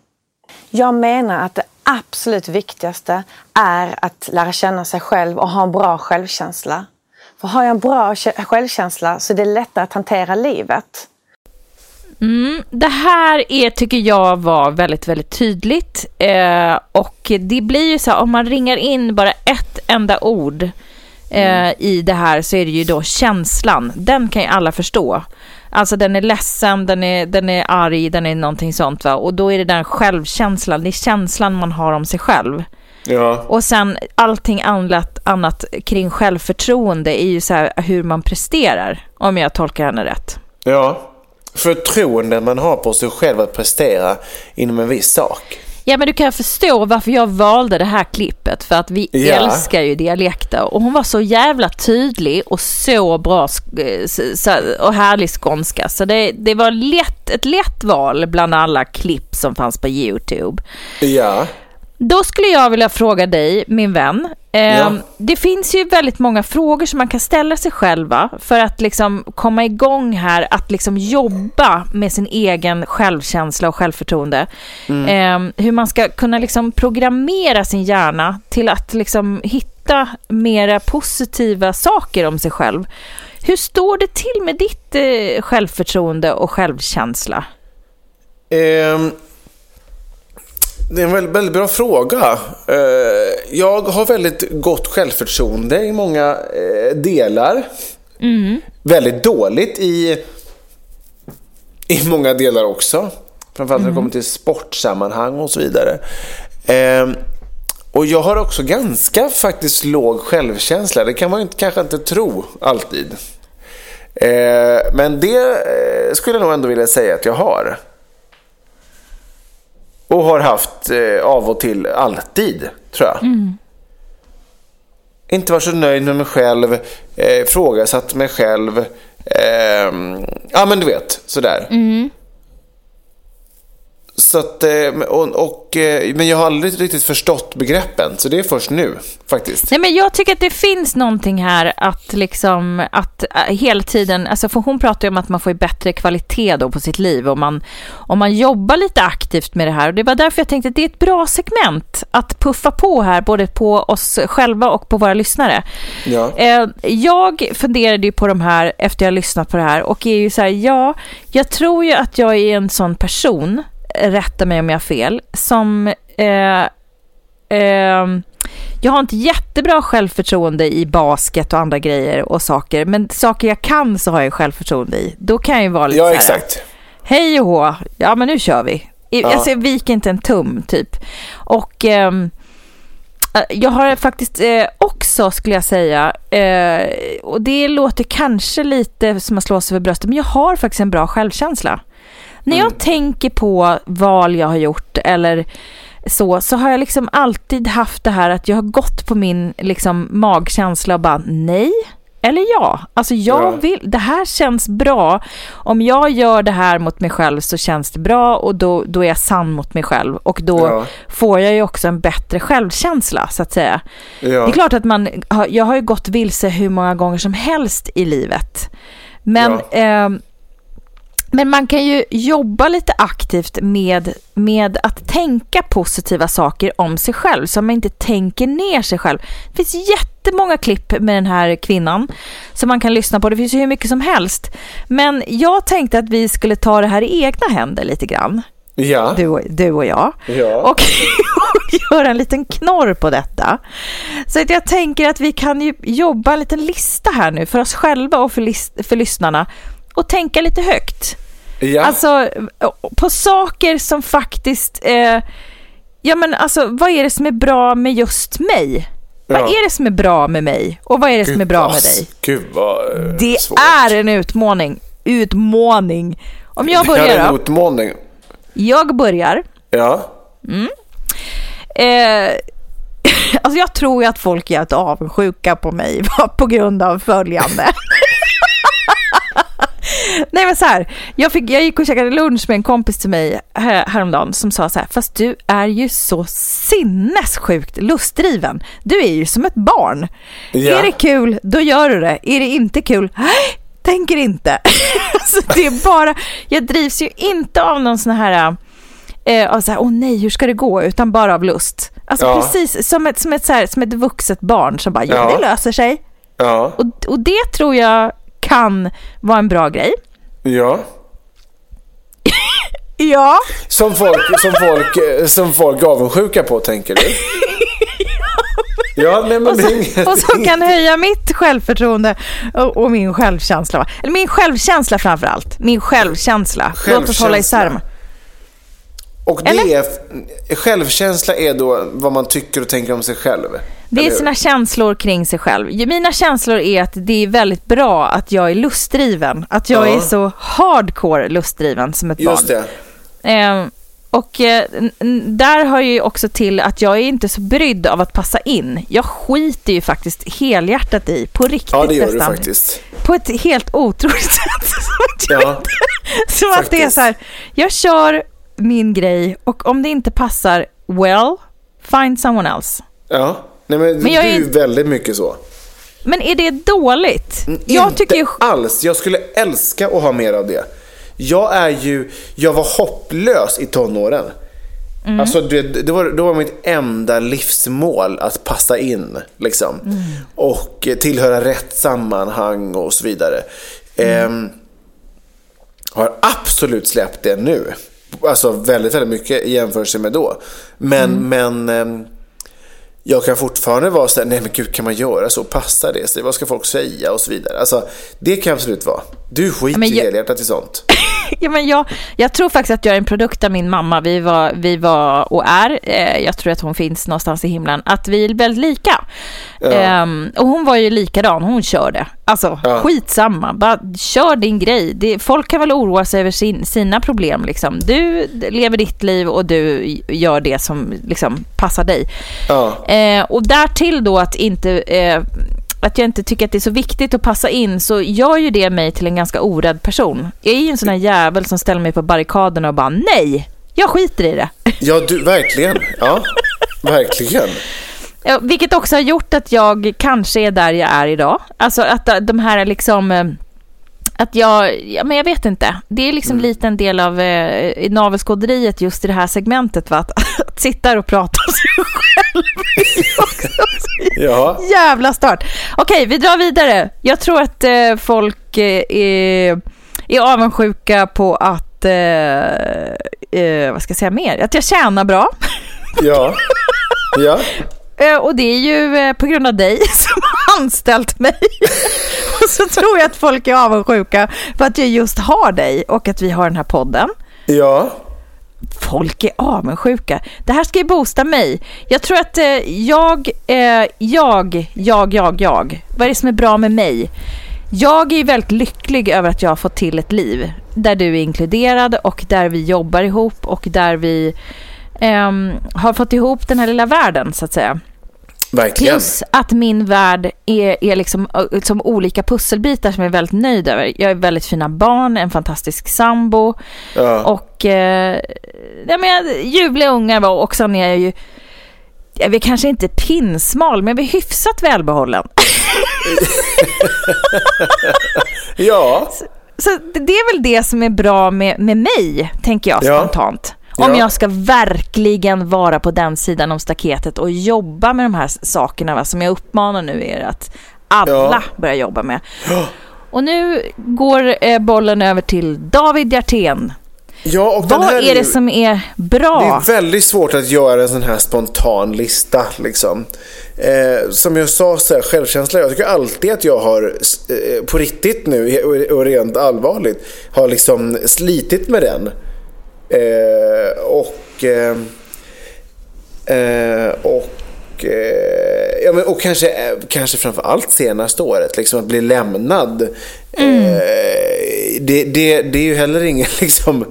Jag menar att det absolut viktigaste är att lära känna sig själv och ha en bra självkänsla. För har jag en bra självkänsla så är det lättare att hantera livet. Mm, det här är, tycker jag var väldigt, väldigt tydligt. Eh, och det blir ju så här, om man ringar in bara ett enda ord eh, mm. i det här så är det ju då känslan. Den kan ju alla förstå. Alltså den är ledsen, den är, den är arg, den är någonting sånt va. Och då är det den självkänslan, det är känslan man har om sig själv. Ja. Och sen allting annat, annat kring självförtroende är ju så här hur man presterar, om jag tolkar henne rätt. Ja, förtroende man har på sig själv att prestera inom en viss sak. Ja men du kan förstå varför jag valde det här klippet för att vi ja. älskar ju dialekter och hon var så jävla tydlig och så bra eh, och härlig skånska så det, det var lätt, ett lätt val bland alla klipp som fanns på Youtube. Ja. Då skulle jag vilja fråga dig, min vän. Eh, ja. Det finns ju väldigt många frågor som man kan ställa sig själva för att liksom komma igång här, att liksom jobba med sin egen självkänsla och självförtroende. Mm. Eh, hur man ska kunna liksom programmera sin hjärna till att liksom hitta mera positiva saker om sig själv. Hur står det till med ditt eh, självförtroende och självkänsla? Um det är en väldigt, väldigt bra fråga. Eh, jag har väldigt gott självförtroende i många eh, delar. Mm. Väldigt dåligt i, i många delar också. Framförallt när det mm. kommer till sportsammanhang och så vidare. Ehm, och jag har också ganska faktiskt låg självkänsla. Det kan man inte, kanske inte tro alltid. Men det eh, skulle jag nog ändå vilja säga att jag har. Och har haft eh, av och till alltid, tror jag. Mm. Inte varit så nöjd med mig själv, eh, frågasatt mig själv. Eh, ja, men du vet, sådär. Mm. Så att, eh, och, och, eh, men jag har aldrig riktigt förstått begreppen, så det är först nu faktiskt. Nej, men jag tycker att det finns någonting här att liksom att äh, hela tiden, alltså för hon pratar ju om att man får bättre kvalitet då på sitt liv om man, om man jobbar lite aktivt med det här och det var därför jag tänkte att det är ett bra segment att puffa på här både på oss själva och på våra lyssnare. Ja. Eh, jag funderade ju på de här efter jag lyssnat på det här och är ju så här, ja, jag tror ju att jag är en sån person rätta mig om jag har fel, som eh, eh, jag har inte jättebra självförtroende i basket och andra grejer och saker, men saker jag kan så har jag självförtroende i. Då kan jag ju vara lite Ja, exakt. Hej och hå, ja men nu kör vi. Ja. Alltså jag viker inte en tum typ. Och eh, jag har faktiskt eh, också, skulle jag säga, eh, och det låter kanske lite som att slå sig för bröstet, men jag har faktiskt en bra självkänsla. När jag mm. tänker på val jag har gjort eller så, så har jag liksom alltid haft det här att jag har gått på min liksom magkänsla och bara nej eller ja. Alltså jag ja. vill, det här känns bra. Om jag gör det här mot mig själv så känns det bra och då, då är jag sann mot mig själv och då ja. får jag ju också en bättre självkänsla så att säga. Ja. Det är klart att man, jag har ju gått vilse hur många gånger som helst i livet. Men eh, men man kan ju jobba lite aktivt med, med att tänka positiva saker om sig själv så man inte tänker ner sig själv. Det finns jättemånga klipp med den här kvinnan som man kan lyssna på. Det finns ju hur mycket som helst. Men jag tänkte att vi skulle ta det här i egna händer lite grann. Ja. Du, du och jag. Ja. Och, och göra en liten knorr på detta. Så att jag tänker att vi kan ju jobba en liten lista här nu för oss själva och för, för lyssnarna och tänka lite högt. Ja. Alltså på saker som faktiskt, eh, ja men alltså vad är det som är bra med just mig? Ja. Vad är det som är bra med mig och vad är det Gud, som är bra med dig? Gud vad eh, Det svårt. är en utmaning. Utmaning. Om jag börjar Det är en då. utmaning. Jag börjar. Ja. Mm. Eh, alltså jag tror ju att folk är avundsjuka på mig på grund av följande. Nej men så här, jag, fick, jag gick och käkade lunch med en kompis till mig här, häromdagen som sa så här, fast du är ju så sinnessjukt lustdriven. Du är ju som ett barn. Ja. Är det kul, då gör du det. Är det inte kul, tänker inte. alltså, det är bara, jag drivs ju inte av någon sån här, eh, av så här, åh nej, hur ska det gå, utan bara av lust. Alltså Ja. precis som ett, som, ett, så här, som ett vuxet barn som bara, ja, Ja. det löser sig. Ja, Och, och det tror jag kan vara en bra grej. ja. Ja. Som folk, som folk, som folk avundsjuka på, tänker du? Ja, nej men Och som, och som kan höja mitt självförtroende och, och min självkänsla. Eller min självkänsla framför allt. Min självkänsla. Låt oss hålla isär dem. Och det är, självkänsla är då vad man tycker och tänker om sig själv. Det är sina känslor kring sig själv. Mina känslor är att det är väldigt bra att jag är lustdriven. Att jag Ja. är så hardcore lustdriven som ett Just barn. det. Eh, och eh, där har ju också till att jag är inte så brydd av att passa in. Jag skiter ju faktiskt helhjärtat i, på riktigt Ja, det gör du faktiskt. På ett helt otroligt sätt. Som Ja. inte, som att det är så här, jag kör min grej och om det inte passar, well, find someone else. Ja. Nej, men, Men jag du är ju väldigt mycket så. Men är det dåligt? Jag Inte tycker ju... alls. Jag skulle älska att ha mer av det. Jag är ju, jag var hopplös i tonåren. Mm. Alltså det, det, var, det var mitt enda livsmål att passa in. Liksom. Mm. Och eh, tillhöra rätt sammanhang och så vidare. Mm. Ehm, har absolut släppt det nu. Alltså väldigt, väldigt mycket i jämförelse med då. Men, Mm. men ehm, jag kan fortfarande vara så här, nej men gud kan man göra så? Passar det sig? Vad ska folk säga? Och så vidare. Alltså, det kan absolut vara. Du skiter Men jag- helhjärtat i sånt. Ja, men jag, jag tror faktiskt att jag är en produkt av min mamma. Vi var, vi var och är, eh, jag tror att hon finns någonstans i himlen, att vi är väldigt lika. Ja. Ehm, och hon var ju likadan, hon körde. Alltså Ja. skitsamma, bara kör din grej. Det, folk kan väl oroa sig över sin, sina problem. Liksom. Du lever ditt liv och du gör det som liksom, passar dig. Ja. Eh, och därtill då att inte... Eh, att jag inte tycker att det är så viktigt att passa in så gör ju det mig till en ganska orädd person. Jag är ju en sån här jävel som ställer mig på barrikaderna och bara nej, jag skiter i det. Ja, du, verkligen. Ja, verkligen. Ja, Vilket också har gjort att jag kanske är där jag är idag. Alltså att de här liksom... Att jag, ja men jag vet inte. Det är liksom lite en del av eh, navelskåderiet just i det här segmentet. Va? Att, att sitta här och prata om sig själv. också Ja. Jävla start. Okej, vi drar vidare. Jag tror att eh, folk eh, är, är avundsjuka på att, eh, eh, vad ska jag säga mer? Att jag tjänar bra. Ja. Ja. Eh, och det är ju eh, på grund av dig som anställt mig. och så tror jag att folk är avundsjuka för att jag just har dig och att vi har den här podden. Ja. Folk är avundsjuka. Det här ska ju boosta mig. Jag tror att eh, jag, eh, jag, jag, jag, jag. Vad är det som är bra med mig? Jag är ju väldigt lycklig över att jag har fått till ett liv där du är inkluderad och där vi jobbar ihop och där vi ehm, har fått ihop den här lilla världen så att säga. Verkligen. Plus att min värld är, är liksom ö, som olika pusselbitar som jag är väldigt nöjd över. Jag har väldigt fina barn, en fantastisk sambo Ja. och eh, ja, men ljuvliga ungar var och sen är jag ju jag är kanske inte pinsmal, men jag är hyfsat välbehållen. Ja. Så det det är väl det som är bra med, med mig, tänker jag Ja. Om Ja. jag ska verkligen vara på den sidan om staketet och jobba med de här sakerna va, som jag uppmanar nu er att alla Ja. börjar jobba med. Och nu går eh, bollen över till David Hjertén. Ja, och Vad är det som är bra? Det är väldigt svårt att göra en sån här spontan lista. Liksom. Eh, som jag sa, så här, självkänsla. Jag tycker alltid att jag har, eh, på riktigt nu och- och rent allvarligt, har liksom slitit med den. Eh, och eh, eh, och, eh, ja, men, och kanske, eh, kanske framför allt senaste året, liksom att bli lämnad. Eh, det, det, det är ju heller ingen liksom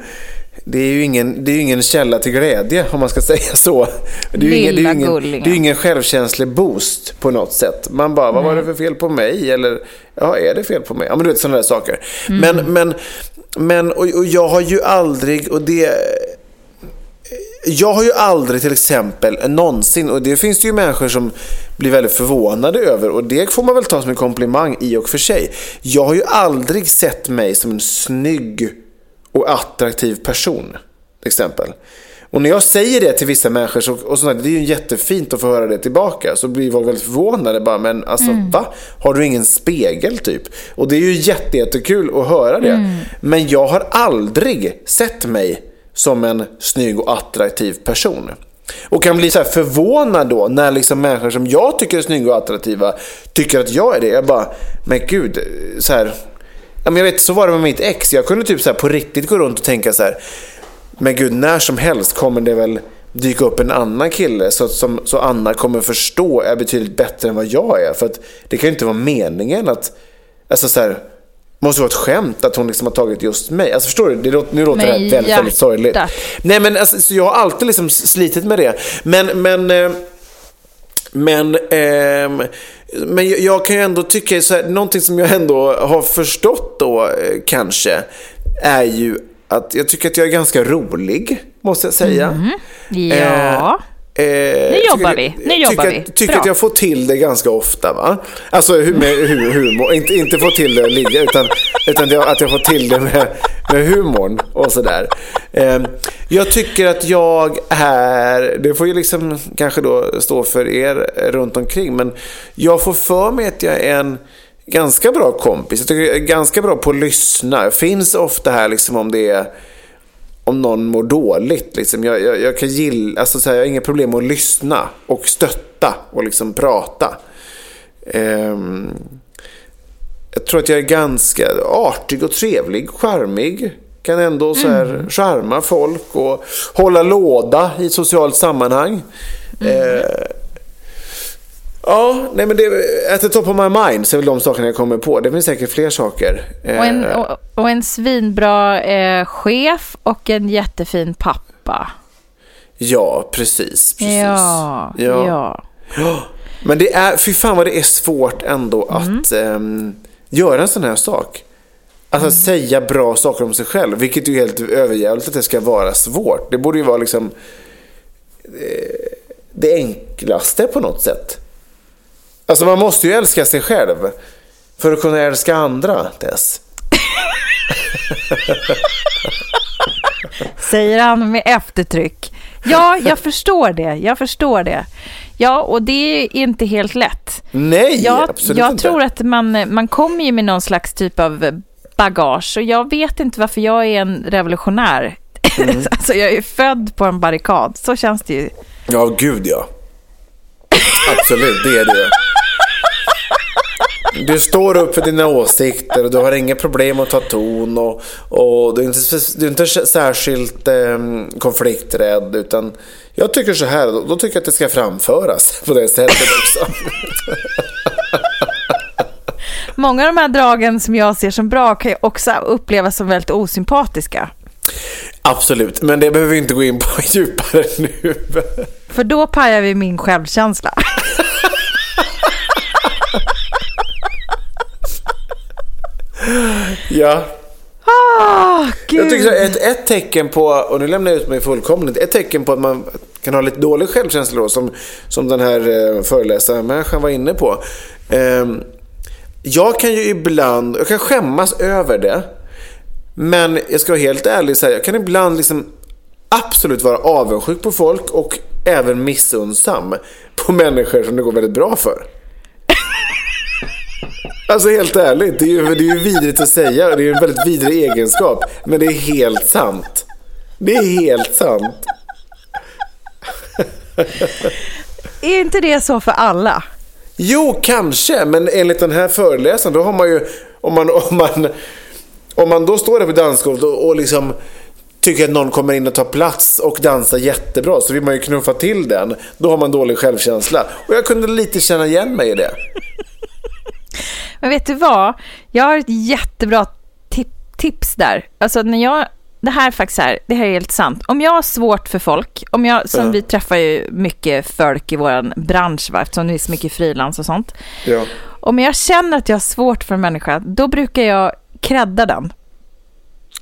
det är ju ingen, det är ingen källa till glädje om man ska säga så. Det är ju ingen, det är ingen, det är ingen självkänslig boost på något sätt. Man bara, vad var det för fel på mig? Eller, ja, är det fel på mig? Ja, men du vet sådana där saker. Men, men, men och, och jag har ju aldrig, och det jag har ju aldrig till exempel någonsin, och det finns det ju människor som blir väldigt förvånade över och det får man väl ta som en komplimang i och för sig. Jag har ju aldrig sett mig som en snygg och attraktiv person, till exempel. Och när jag säger det till vissa människor, så, och sådär, det är ju jättefint att få höra det tillbaka, så blir folk väldigt förvånade. Bara, men alltså va? Har du ingen spegel typ? Och det är ju jätte, jättekul att höra det. Men jag har aldrig sett mig som en snygg och attraktiv person. Och kan bli så här förvånad då när liksom människor som jag tycker är snygga och attraktiva tycker att jag är det. Jag bara, men gud, så här. Jag vet, så var det med mitt ex. Jag kunde typ så på riktigt gå runt och tänka så här. Men gud, när som helst kommer det väl dyka upp en annan kille så, som, så Anna kommer förstå är betydligt bättre än vad jag är. För att det kan ju inte vara meningen att, alltså så här, måste vara ett skämt att hon liksom har tagit just mig. Alltså förstår du? Det låter, nu låter det här väldigt, väldigt sorgligt. Nej men alltså, så jag har alltid liksom slitit med det. Men, men, eh, men, ehm, men jag, jag kan ju ändå tycka, så här, någonting som jag ändå har förstått då eh, kanske, är ju att jag tycker att jag är ganska rolig, måste jag säga. Ja. Eh, Nu jobbar vi. Nu jobbar tycker, vi. Att, tycker Bra. att jag får till det ganska ofta. Va? Alltså med hu- humor. Inte, inte få till det att ligga, utan, utan att jag- att jag får till det med, med humorn och sådär. Eh, jag tycker att jag är, det får ju liksom kanske då stå för er runt omkring, men jag får för mig att jag är en ganska bra kompis. Jag tycker jag är ganska bra på att lyssna. Jag finns ofta här liksom om det är om någon mår dåligt. Liksom. Jag, jag, jag, kan gilla, alltså, så här, jag har inga problem med att lyssna och stötta och liksom prata. Ehm, jag tror att jag är ganska artig och trevlig, charmig. Kan ändå så här, charma folk och hålla låda i ett socialt sammanhang. Eh, ja, nej men det, at the top of my mind så är väl de sakerna jag kommer på. Det finns säkert fler saker. Och en, Eh, och, och en svinbra eh, chef och en jättefin pappa. Ja, precis. precis. Ja, Ja. ja. Men det är, fy fan vad det är svårt ändå att ehm, göra en sån här sak. Alltså säga bra saker om sig själv, vilket är helt överjävligt att det ska vara svårt. Det borde ju vara liksom eh, det enklaste på något sätt. Alltså man måste ju älska sig själv för att kunna älska andra, Tess. Säger han med eftertryck. Ja, jag förstår det. Jag förstår det. Ja, och det är inte helt lätt. Nej, Jag, absolut jag inte. tror att man, man kommer ju med någon slags typ av bagage och jag vet inte varför jag är en revolutionär. Mm. alltså jag är född på en barrikad, så känns det ju. Ja, gud ja. Absolut, det är det. Du står upp för dina åsikter och du har inga problem att ta ton och, och du är inte, du är inte särskilt eh, konflikträdd utan jag tycker så här, då, då tycker jag att det ska framföras på det sättet också. Många av de här dragen som jag ser som bra kan ju också upplevas som väldigt osympatiska. Absolut, men det behöver vi inte gå in på djupare nu. För då pajar vi min självkänsla. Ja. Gud. Jag tycker så ett, ett tecken på, och nu lämnar jag ut mig fullkomligt, ett tecken på att man kan ha lite dålig självkänsla då, som, som den här eh, föreläsarmänniskan var inne på. Ehm, jag kan ju ibland, jag kan skämmas över det, men jag ska vara helt ärlig och säga, jag kan ibland liksom absolut vara avundsjuk på folk och även missunnsam på människor som det går väldigt bra för. Alltså helt ärligt, det är ju, det är ju vidrigt att säga det är en väldigt vidrig egenskap. Men det är helt sant. Det är helt sant. Är inte det så för alla? Jo, kanske, men enligt den här föreläsaren då har man ju, om man, om man, om man då står där på dansgolvet och, och liksom tycker att någon kommer in och tar plats och dansar jättebra så vill man ju knuffa till den. Då har man dålig självkänsla. Och jag kunde lite känna igen mig i det. Men vet du vad? Jag har ett jättebra tip- tips där. Alltså när jag det här är faktiskt här, det här är helt sant. Om jag har svårt för folk, om jag, som Ja. vi träffar ju mycket folk i vår bransch, va, eftersom det är så mycket frilans och sånt. Ja. Om jag känner att jag har svårt för en människa, då brukar jag credda den.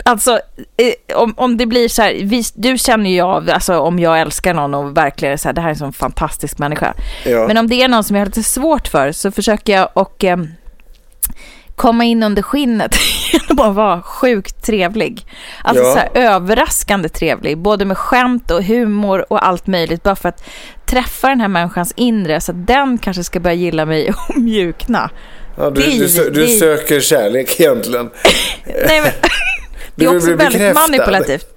Alltså, eh, om, om det blir så här, vi, du känner ju av, alltså om jag älskar någon och verkligen är så här, det här är en sån fantastisk människa. Ja. Men om det är någon som jag har lite svårt för så försöker jag och eh, komma in under skinnet genom att vara sjukt trevlig. Alltså Ja. så här överraskande trevlig, både med skämt och humor och allt möjligt, bara för att träffa den här människans inre så att den kanske ska börja gilla mig och mjukna. Ja, du, är- du, du söker kärlek egentligen. Nej, men, det är också väldigt bekräftad. manipulativt.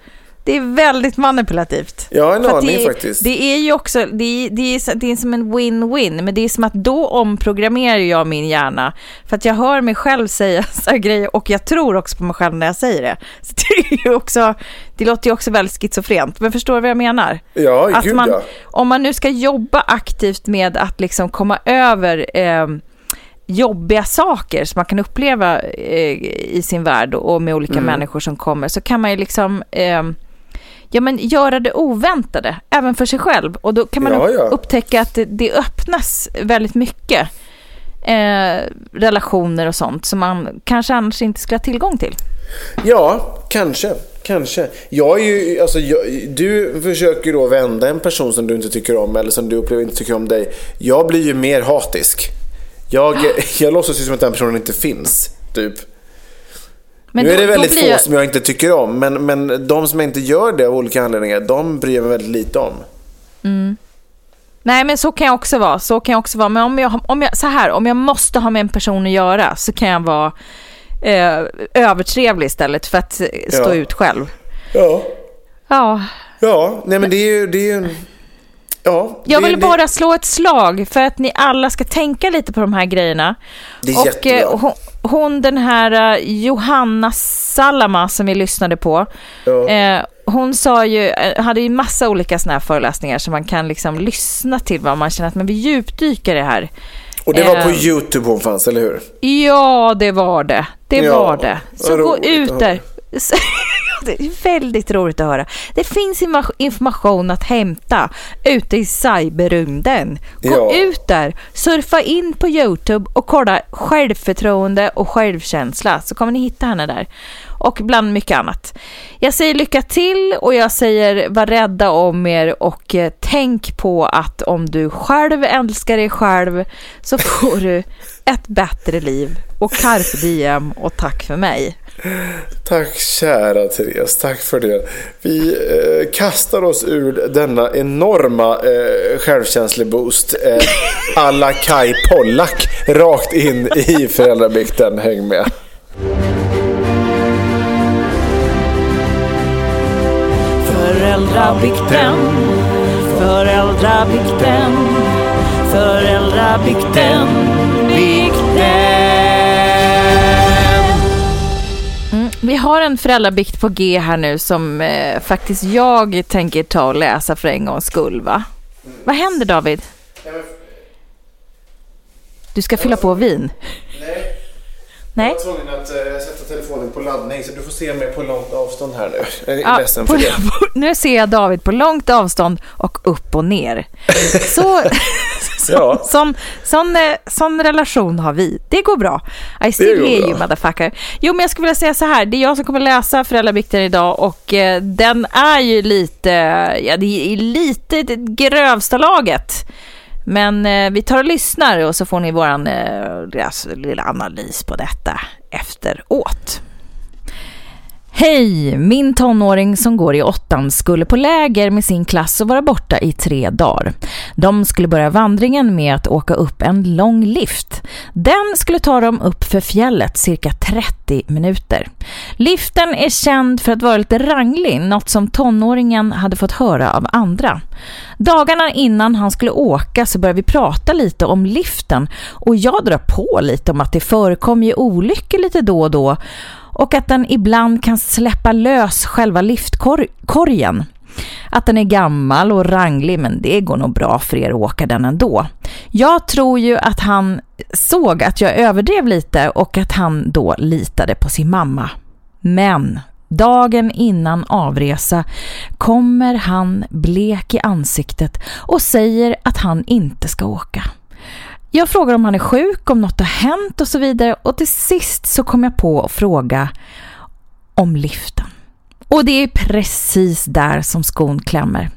Det är väldigt manipulativt. Ja, en aning det, faktiskt. Det är ju också, det är, det, är, det är som en win-win, men det är som att då omprogrammerar jag min hjärna. För att jag hör mig själv säga så här grejer och jag tror också på mig själv när jag säger det. Så det, är ju också, det låter ju också väldigt schizofrent, men förstår du vad jag menar? Ja, att gud man, ja. Om man nu ska jobba aktivt med att liksom komma över eh, jobbiga saker som man kan uppleva eh, i sin värld och med olika Mm. människor som kommer så kan man ju liksom eh, ja, men göra det oväntade även för sig själv och då kan man Ja, ja. upptäcka att det, det öppnas väldigt mycket eh, relationer och sånt som man kanske annars inte skulle ha tillgång till. Ja, kanske. Kanske. Jag är ju, alltså, jag, du försöker då vända en person som du inte tycker om eller som du upplever inte tycker om dig. Jag blir ju mer hatisk. Jag, jag låtsas ju som att den personen inte finns, typ. Men nu är då- det då väldigt få jag- som jag inte tycker om, men, men de som inte gör det av olika anledningar, de bryr jag mig väldigt lite om. Nej, men så kan jag också vara. Så kan jag också vara. Men om jag, om jag, så här, om jag måste ha med en person att göra så kan jag vara eh, övertrevlig istället för att eh, stå Ja. ut själv. Ja. Ja, Ja, nej men det är ju... Det är ju ja, jag vill det, bara slå ett slag för att ni alla ska tänka lite på de här grejerna. Det är och jättebra. eh, hon, hon, den här eh, Johanna Salama som vi lyssnade på, Ja. eh, hon sa ju, eh, hade ju massa olika såna här föreläsningar som man kan liksom lyssna till vad man känner att man vill djupdyka i det här. Och det var på YouTube hon fanns, eller hur? Ja, det var det. Det Ja, var det. Så gå ut där. Det är väldigt roligt att höra. Det finns information att hämta ute i cyberrymden. Gå Ja. ut där, surfa in på Youtube och kolla självförtroende och självkänsla så kommer ni hitta henne där. Och bland mycket annat. Jag säger lycka till och jag säger var rädda om er och eh, tänk på att om du själv älskar dig själv så får du ett bättre liv. Och carpe diem och tack för mig. Tack kära Therese, tack för det. Vi eh, kastar oss ur denna enorma eh, självkänsleboost eh, alla Kai Pollak rakt in i föräldrabikten. Häng med. Föräldrabikten, föräldrabikten, föräldrabikten, har en föräldrabikt på G här nu som eh, faktiskt jag tänker ta och läsa för en gångs skull. Va? Vad händer David? Du ska fylla på vin? Nej. Nej. Jag var tvungen att eh, sätta telefonen på laddning så du får se mig på långt avstånd här nu. Jag är Ja, ledsen på, för det. nu ser jag David på långt avstånd och upp och ner. Så, så, Ja. sån, sån, eh, sån relation har vi. Det går bra. I still hear you motherfucker. Jo, men jag skulle vilja säga så här. Det är jag som kommer läsa Föräldrabikten idag och eh, den är ju lite, ja det är lite det grövsta laget. Men eh, vi tar och lyssnar och så får ni våran eh, lilla analys på detta efteråt. Hej! Min tonåring som går i åttan skulle på läger med sin klass och vara borta i tre dagar. De skulle börja vandringen med att åka upp en lång lift. Den skulle ta dem upp för fjället cirka 30 minuter. Liften är känd för att vara lite ranglig, något som tonåringen hade fått höra av andra. Dagarna innan han skulle åka så började vi prata lite om liften och jag drar på lite om att det förekommer ju olyckor lite då och då och att den ibland kan släppa lös själva liftkorgen. Att den är gammal och ranglig men det går nog bra för er att åka den ändå. Jag tror ju att han såg att jag överdrev lite och att han då litade på sin mamma. Men dagen innan avresa kommer han blek i ansiktet och säger att han inte ska åka. Jag frågar om han är sjuk, om något har hänt och så vidare och till sist så kom jag på att fråga om liften. Och det är precis där som skon klämmer.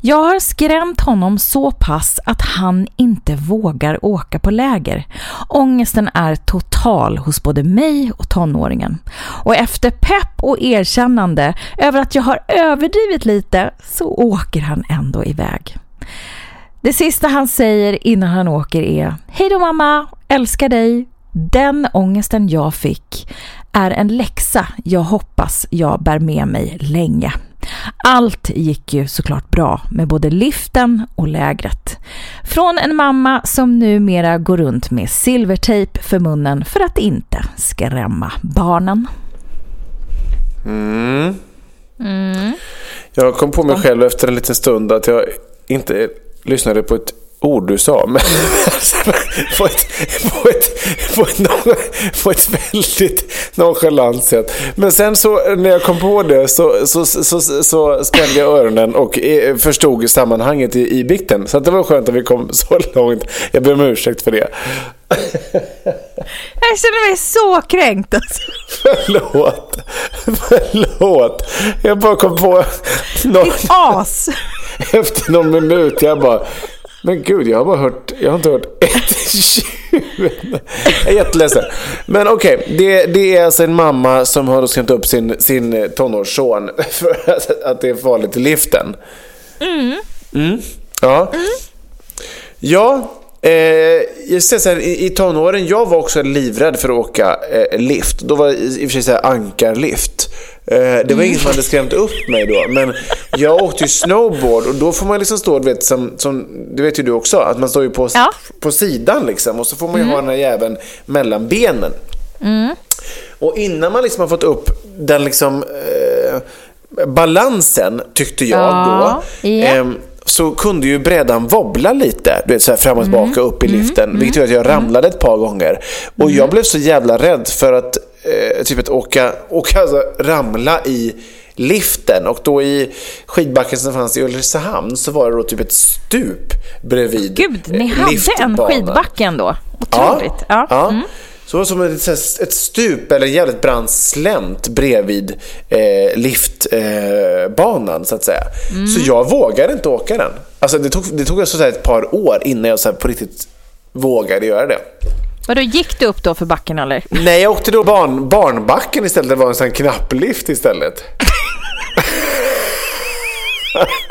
Jag har skrämt honom så pass att han inte vågar åka på läger. Ångesten är total hos både mig och tonåringen. Och efter pepp och erkännande över att jag har överdrivit lite så åker han ändå iväg. Det sista han säger innan han åker är Hej då mamma, älskar dig. Den ångesten jag fick är en läxa jag hoppas jag bär med mig länge. Allt gick ju såklart bra med både liften och lägret. Från en mamma som numera går runt med silvertejp för munnen för att inte skrämma barnen. Mm. Mm. Jag kom på mig själv efter en liten stund att jag inte lyssnade på ett ord du sa. Men på, ett, på, ett, på, ett, på ett väldigt nonchalant sätt. Men sen så när jag kom på det så, så, så, så, spände jag öronen och eh, förstod sammanhanget i, i bikten. Så det var skönt att vi kom så långt. Jag ber om ursäkt för det. Jag känner mig så kränkt. Alltså. Förlåt. Förlåt. Jag bara kom på... Någon... Ditt as. Efter någon minut. Jag bara... Men gud, jag har bara hört, jag har inte hört ett tjur. Jag är jätteledsen. Men okej, okay, det, det är alltså en mamma som har skrämt upp sin, sin tonårsson för att, att det är farligt i liften. Mm. Mm. Ja. Mm. Ja, eh, jag så här, i, i tonåren, jag var också livrädd för att åka eh, lift. Då var det i och för sig ankarlift. Eh, det var mm. ingen som hade skrämt upp mig då. Men jag åkte ju snowboard och då får man liksom stå, du vet, som, som, det vet ju du också, att man står ju på, ja. på sidan liksom. Och så får man ju mm. ha den här jäveln mellan benen. Mm. Och innan man liksom har fått upp den liksom eh, balansen, tyckte jag ja. då. Yeah. Så kunde ju brädan wobbla lite, du vet, så här fram och mm. tillbaka upp i mm. liften. Mm. Vilket gjorde att jag ramlade ett par gånger. Och mm. jag blev så jävla rädd för att eh, typ att åka, åka alltså, ramla i liften och då i skidbacken som fanns i Ulricehamn så var det då typ ett stup bredvid Gud, ni hade en skidbacke ändå? Otroligt. Ja. ja. Mm. Så det var som ett, ett stup eller en jävligt brant slänt bredvid eh, liftbanan eh, så att säga. Mm. Så jag vågade inte åka den. Alltså det tog, det tog alltså ett par år innan jag så på riktigt vågade göra det. Vadå, gick du upp då för backen eller? Nej, jag åkte då barn, barnbacken istället. Det var en sån knapplift istället.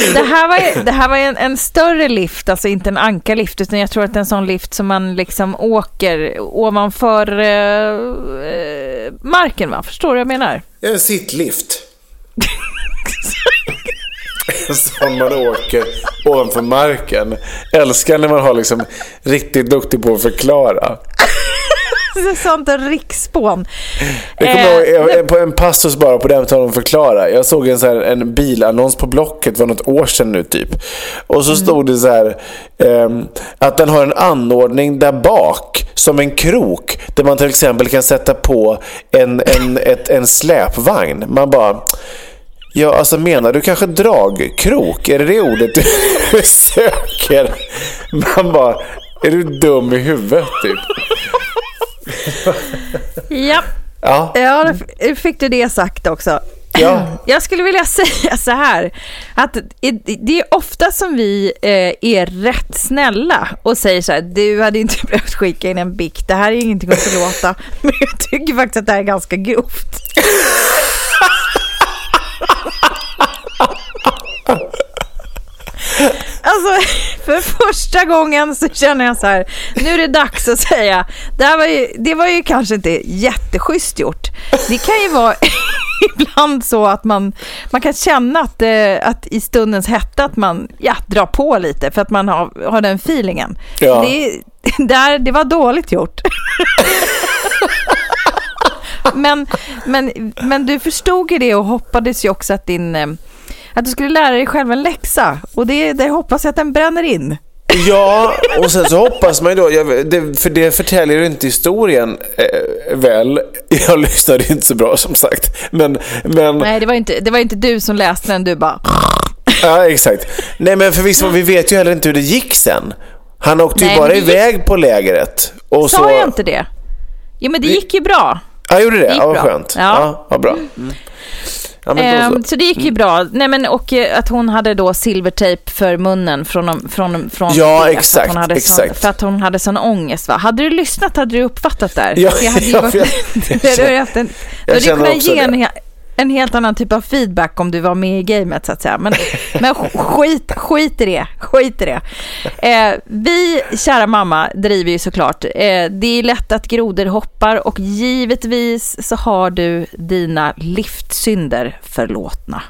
Det här var, det här var en, en, större lift, alltså inte en ankarlift, utan jag tror att det är en sån lift som man liksom åker ovanför eh, marken, va? Förstår du vad jag menar? En sittlift. som man åker ovanför marken. Älskar när man har liksom riktigt duktig på att förklara. Sånt en riksspån. Jag kommer eh, ihåg, på en passus bara på den tal om förklara. Jag såg en, så här, en bilannons på Blocket för något år sedan nu typ. Och så mm. stod det så här eh, att den har en anordning där bak som en krok där man till exempel kan sätta på en, en, ett, en släpvagn. Man bara Ja, alltså menar du kanske dragkrok? Är det det ordet du söker? Man bara, är du dum i huvudet typ? ja. Ja, ja då fick du det sagt också. Ja. Jag skulle vilja säga så här, att det är ofta som vi eh, är rätt snälla och säger så här, du hade inte behövt skicka in en bikt, det här är ingenting att förlåta. Men jag tycker faktiskt att det här är ganska grovt. Alltså, för första gången så känner jag så här, nu är det dags att säga, det, här var ju, det var ju kanske inte jätteschysst gjort. Det kan ju vara ibland så att man, man kan känna att, eh, att i stundens hetta att man ja, drar på lite för att man har, har den feelingen. Ja. Det, där, det var dåligt gjort. men, men, men du förstod ju det och hoppades ju också att din eh, att du skulle lära dig själv en läxa. Och det, det hoppas jag att den bränner in. Ja, och sen så hoppas man ju då, jag, det, för det förtäljer ju inte historien eh, väl. Jag lyssnade inte så bra som sagt. Men, men... Nej, det var, inte, det var inte du som läste den, du bara... Ja, exakt. Nej, men förvisso, vi vet ju heller inte hur det gick sen. Han åkte Nej, ju bara iväg på lägret. Och Sa så... jag inte det? Jo, men det gick ju bra. Ja, gjorde det? Det ja, vad bra. skönt. Ja. Ja, vad bra. Mm. Ja, då Ehm, så det gick ju bra. Nej, men, och eh, att hon hade då silvertejp för munnen från, från, från Ja, det, exakt, För att, hon hade exakt. Sån, för att hon hade sån ångest. Va? Hade du lyssnat hade du uppfattat där. Ja, För jag hade ju ja, varit, jag- det. he- en helt annan typ av feedback om du var med i gamet så att säga. Men, men skit, skit i det. Skit i det. Eh, vi, kära mamma, driver ju såklart. Eh, det är lätt att grodor hoppar och givetvis så har du dina liftsynder förlåtna.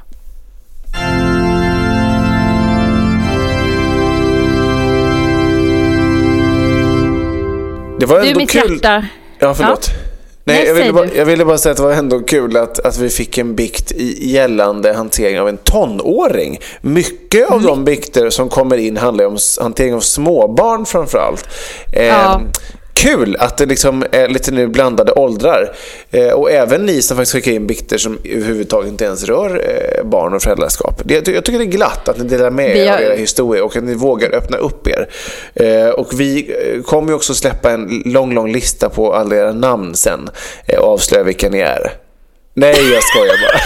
Det var Du, ändå mitt kul. hjärta. Ja, förlåt. Ja. Nej, jag, ville bara, jag ville bara säga att det var ändå kul att, att vi fick en bikt i gällande hantering av en tonåring. Mycket Mm. av de bikter som kommer in handlar om hantering av småbarn framförallt. Eh, Ja. Kul att det liksom är lite nu blandade åldrar. Eh, och även ni som faktiskt skickar in bikter som överhuvudtaget inte ens rör eh, barn och föräldraskap. Jag tycker det är glatt att ni delar med er av era historier och att ni vågar öppna upp er. Eh, och vi kommer ju också släppa en lång, lång lista på alla era namn sen och avslöja vilka ni är. Nej, jag skojar bara.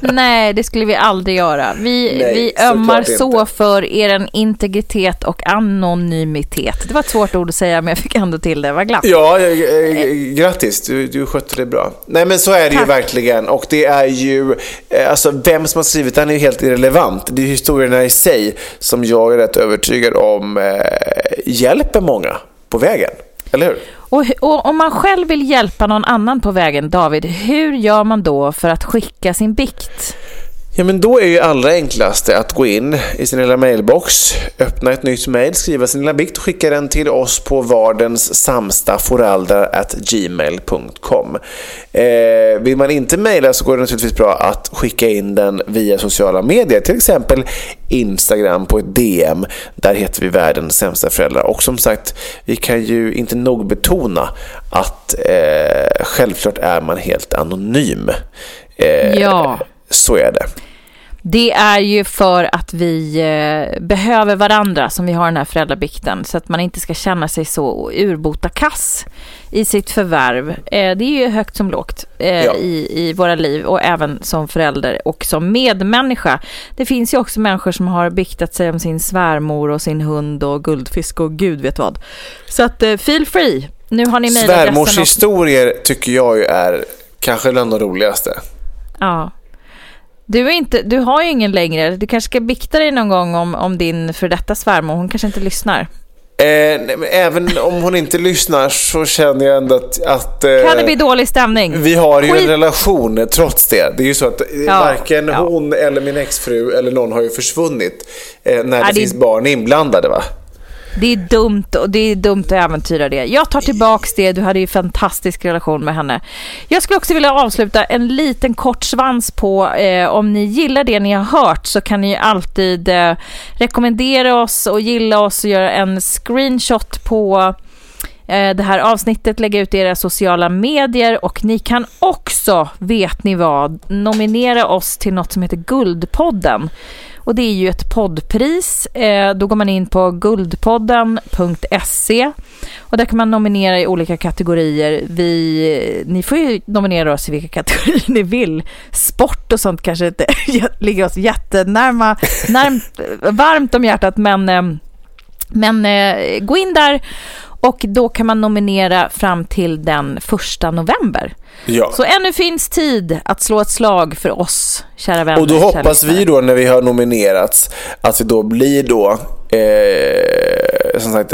Nej, det skulle vi aldrig göra. Vi, Nej, vi ömmar inte. så för er integritet och anonymitet. Det var ett svårt ord att säga, men jag fick ändå till det. Vad glatt. Ja, eh, eh, grattis. Du, du skötte det bra. Nej, men så är det ju Tack. verkligen. Och det är ju, eh, alltså vem som har skrivit den är ju helt irrelevant. Det är historierna i sig som jag är rätt övertygad om eh, hjälper många på vägen. Eller hur? Och, och om man själv vill hjälpa någon annan på vägen, David, hur gör man då för att skicka sin bikt? Ja, men då är ju allra enklaste att gå in i sin lilla mailbox, öppna ett nytt mail, skriva sin lilla bikt och skicka den till oss på vardenssamstaforeldrar@gmail.com. Eh, vill man inte mejla så går det naturligtvis bra att skicka in den via sociala medier, till exempel Instagram på ett DM. Där heter vi världens sämsta föräldrar. Och som sagt, vi kan ju inte nog betona att eh, självklart är man helt anonym. Eh, Ja. Så är det. Det är ju för att vi eh, behöver varandra som vi har den här föräldrabikten så att man inte ska känna sig så urbota kass i sitt förvärv. Eh, det är ju högt som lågt eh, Ja. i, i våra liv och även som förälder och som medmänniska. Det finns ju också människor som har biktat sig om sin svärmor och sin hund och guldfisk och gud vet vad. Så att feel free. Nu har ni. Svärmors historier tycker jag ju är kanske bland de roligaste. Ja. Du, är inte, du har ju ingen längre. Du kanske ska bikta dig någon gång om, om din för detta svärmor. Hon kanske inte lyssnar. Eh, även om hon inte lyssnar så känner jag ändå att, att eh, Kan det bli dålig stämning? vi har ju Skit- en relation trots det. Det är ju så att eh, Ja, varken ja. hon eller min exfru eller någon har ju försvunnit eh, när det, det- finns barn inblandade va? Det är dumt och det är dumt att äventyra det. Jag tar tillbaks det. Du hade ju fantastisk relation med henne. Jag skulle också vilja avsluta en liten kort svans på eh, om ni gillar det ni har hört så kan ni alltid eh, rekommendera oss och gilla oss och göra en screenshot på eh, det här avsnittet, lägga ut i era sociala medier och ni kan också, vet ni vad, nominera oss till något som heter Guldpodden. Och det är ju ett poddpris. Eh, då går man in på guldpodden.se och där kan man nominera i olika kategorier. Vi, ni får ju nominera oss i vilka kategorier ni vill. Sport och sånt kanske inte ligger oss jättenärma, närmt, varmt om hjärtat, men, eh, men eh, gå in där och då kan man nominera fram till den första november. Ja. Så ännu finns tid att slå ett slag för oss, kära vänner. Och då hoppas vi då när vi har nominerats att vi då blir då eh, som sagt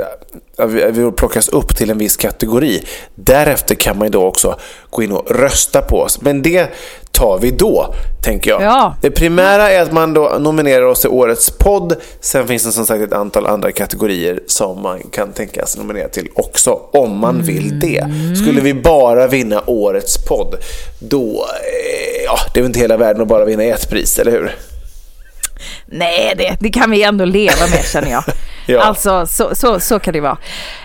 vi, plockas upp till en viss kategori. Därefter kan man då också gå in och rösta på oss. Men det tar vi då, tänker jag. Ja. Det primära är att man då nominerar oss till årets podd. Sen finns det som sagt ett antal andra kategorier som man kan tänka sig nominera till också, om man vill det. Skulle vi bara vinna årets podd, då... Eh, ja, det är väl inte hela världen att bara vinna ett pris, eller hur? Nej, det, det kan vi ändå leva med känner jag. Ja. Alltså, så, så, så kan det vara.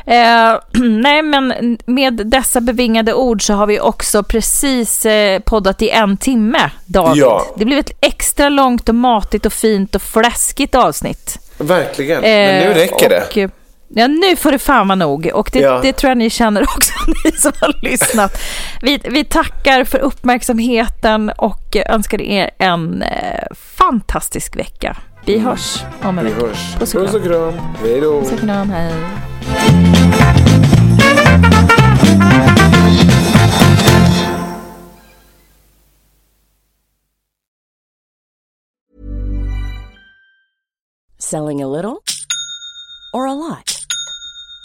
Eh, nej, men med dessa bevingade ord så har vi också precis eh, poddat i en timme, David. Ja. Det blev ett extra långt och matigt och fint och fläskigt avsnitt. Verkligen. Men nu Eh, räcker det. och, eh, Ja, nu får det fan vara nog. Och det, Ja. det tror jag ni känner också, ni som har lyssnat. Vi, vi tackar för uppmärksamheten och önskar er en eh, fantastisk vecka. Vi hörs om en Vi vecka. hörs. Puss och Puss kram. och kram. Hej då. Puss och kram, hej. Selling a little or a lot?